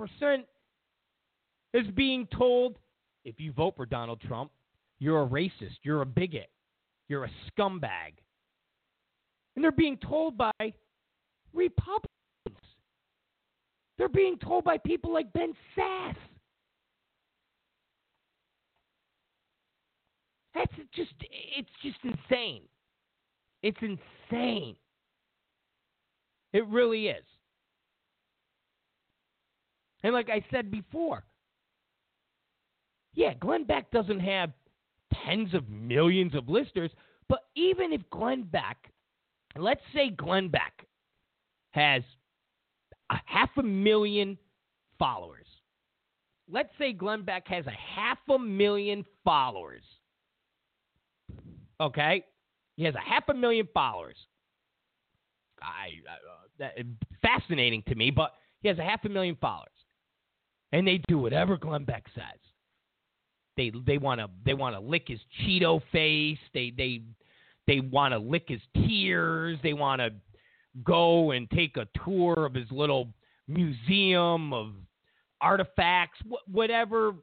is being told if you vote for Donald Trump, you're a racist, you're a bigot, you're a scumbag. And they're being told by Republicans. They're being told by people like Ben Sasse. That's just it's just insane. It's insane. It really is. And like I said before, yeah, Glenn Beck doesn't have tens of millions of listeners, but even if Glenn Beck, let's say Glenn Beck has a half a million followers. Let's say Glenn Beck has a half a million followers. Okay? He has a half a million followers. I, uh, that, fascinating to me, but he has a half a million followers. And they do whatever Glenn Beck says. They they want to they want to lick his Cheeto face. They they they want to lick his tears. They want to go and take a tour of his little museum of artifacts, wh- whatever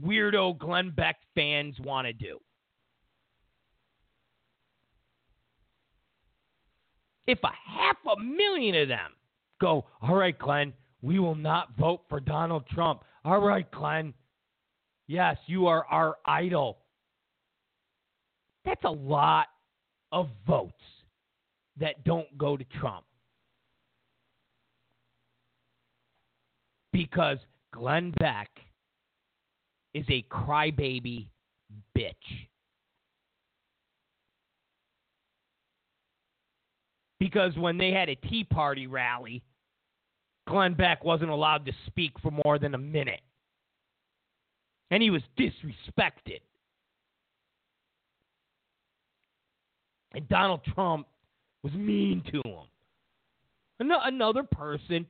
weirdo Glenn Beck fans want to do. If a half a million of them go, all right, Glenn, we will not vote for Donald Trump. All right, Glenn. Yes, you are our idol. That's a lot of votes that don't go to Trump. Because Glenn Beck is a crybaby bitch. Because when they had a Tea Party rally, Glenn Beck wasn't allowed to speak for more than a minute. And he was disrespected. And Donald Trump was mean to him. Another person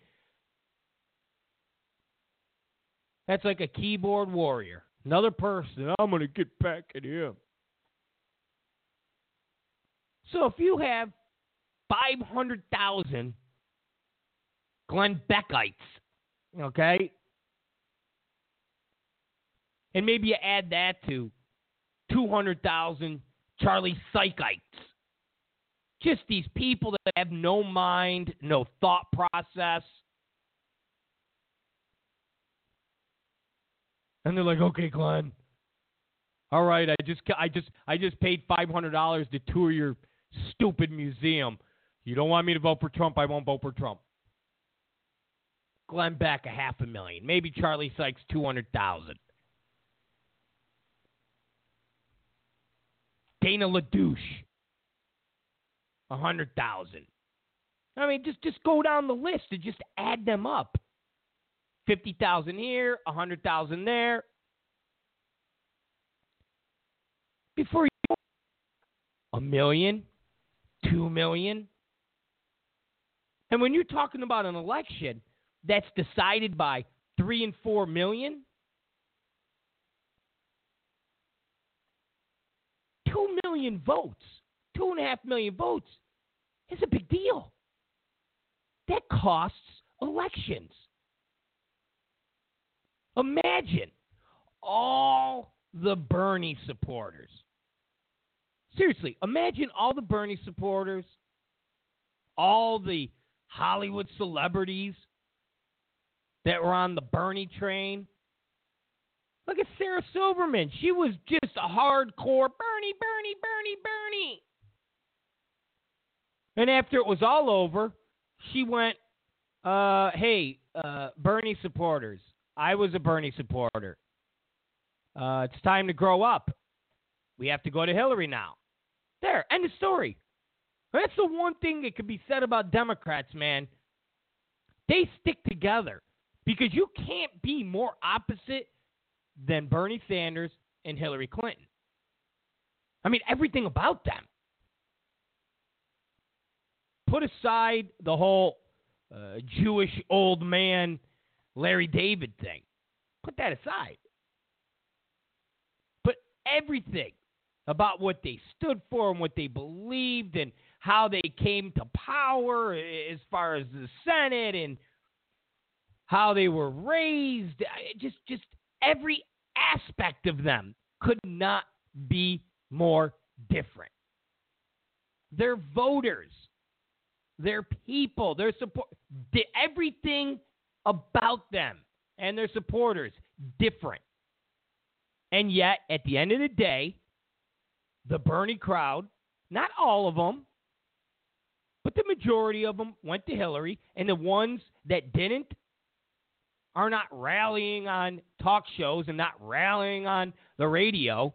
that's like a keyboard warrior. Another person, I'm going to get back at him. So if you have 500,000 Glenn Beckites, okay? And maybe you add that to 200,000 Charlie Psychites just these people that have no mind, no thought process. And they're like, "Okay, Glenn. All right, I just I just I just paid $500 to tour your stupid museum. You don't want me to vote for Trump, I won't vote for Trump." Glenn Beck a half a million. Maybe Charlie Sykes two hundred thousand. Dana LaDouche a hundred thousand. I mean, just just go down the list and just add them up. Fifty thousand here, a hundred thousand there. Before you a million, two million. And when you're talking about an election that's decided by three and four million, two million votes, two and a half million votes is a big deal. That costs elections. Imagine all the Bernie supporters. Seriously, imagine all the Bernie supporters, all the Hollywood celebrities that were on the Bernie train. Look at Sarah Silverman. She was just a hardcore Bernie, Bernie, Bernie, Bernie. And after it was all over, she went, uh, hey, uh, Bernie supporters, I was a Bernie supporter. Uh, it's time to grow up. We have to go to Hillary now. There, end of story. That's the one thing that could be said about Democrats, man. They stick together because you can't be more opposite than Bernie Sanders and Hillary Clinton. I mean, everything about them. Put aside the whole uh, Jewish old man Larry David thing. Put that aside. But everything about what they stood for and what they believed and how they came to power as far as the Senate and how they were raised, just just every aspect of them could not be more different. They're voters. They're people. They're support. Everything about them and their supporters different. And yet, at the end of the day, the Bernie crowd, not all of them, but the majority of them went to Hillary, and the ones that didn't are not rallying on talk shows and not rallying on the radio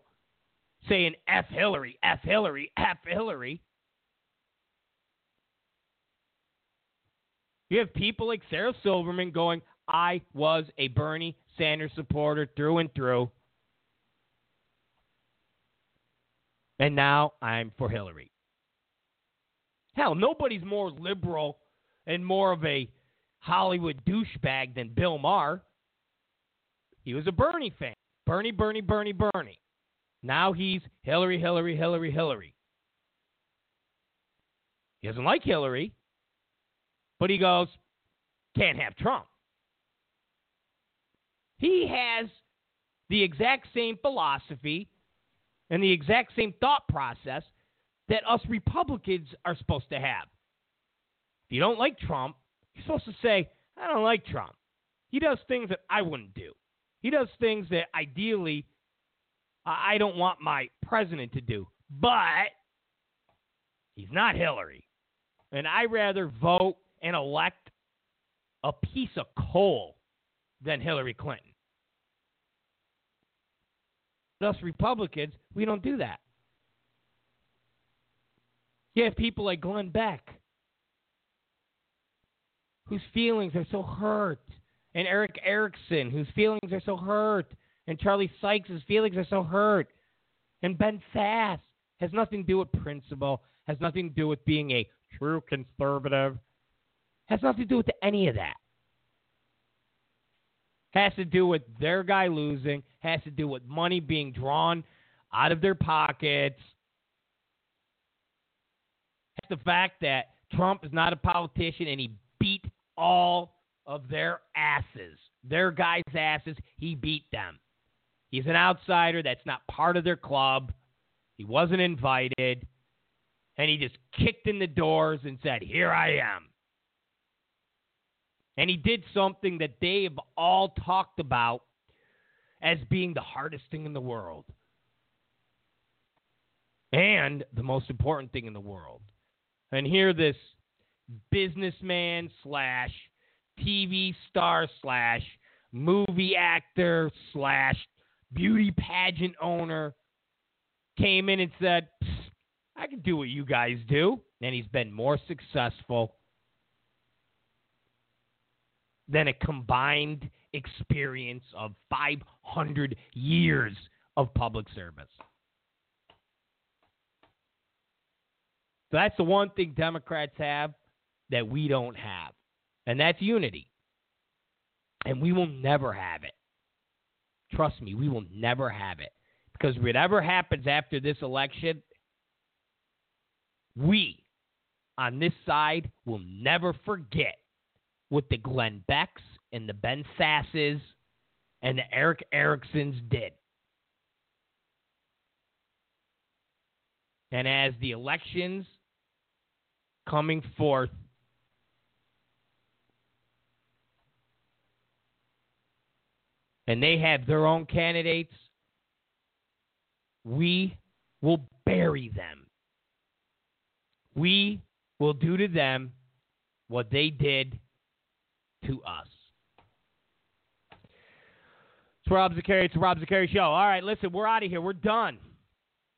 saying F Hillary, F Hillary, F Hillary. You have people like Sarah Silverman going, I was a Bernie Sanders supporter through and through. And now I'm for Hillary. Hell, nobody's more liberal and more of a Hollywood douchebag than Bill Maher. He was a Bernie fan. Bernie, Bernie, Bernie, Bernie. Now he's Hillary, Hillary, Hillary, Hillary. He doesn't like Hillary, but he goes, can't have Trump. He has the exact same philosophy and the exact same thought process that us Republicans are supposed to have. If you don't like Trump, you're supposed to say, I don't like Trump. He does things that I wouldn't do. He does things that ideally uh, I don't want my president to do. But he's not Hillary. And I rather vote and elect a piece of coal than Hillary Clinton. Us Republicans, we don't do that. You have people like Glenn Beck, whose feelings are so hurt, and Erick Erickson, whose feelings are so hurt, and Charlie Sykes' whose feelings are so hurt, and Ben Sasse has nothing to do with principle, has nothing to do with being a true conservative, has nothing to do with any of that. Has to do with their guy losing, has to do with money being drawn out of their pockets. It's the fact that Trump is not a politician and he beat all of their asses. Their guys' asses, he beat them. He's an outsider that's not part of their club. He wasn't invited. And he just kicked in the doors and said, Here I am. And he did something that they have all talked about as being the hardest thing in the world. And the most important thing in the world. And here, this businessman slash TV star slash movie actor slash beauty pageant owner came in and said, I can do what you guys do. And he's been more successful than a combined experience of 500 years of public service. So that's the one thing Democrats have that we don't have, and that's unity. And we will never have it. Trust me, we will never have it. Because whatever happens after this election, we on this side will never forget what the Glenn Becks and the Ben Sasses and the Erick Ericksons did. And as the elections coming forth, and they have their own candidates, we will bury them. We will do to them what they did to us. It's Rob Zicari. It's the Rob Zicari Show. All right, listen, we're out of here. We're done.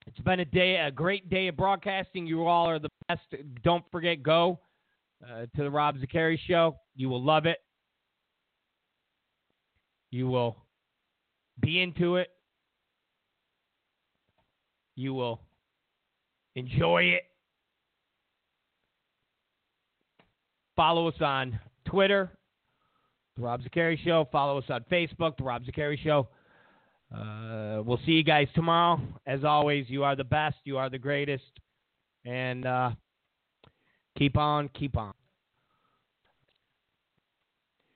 It's been a day, a great day of broadcasting. You all are the best. Don't forget, go uh, to the Rob Zicari Show. You will love it. You will be into it. You will enjoy it. Follow us on Twitter, The Rob Zicari Show. Follow us on Facebook, The Rob Zicari Show. Uh, we'll see you guys tomorrow. As always, you are the best. You are the greatest. And uh, keep on, keep on.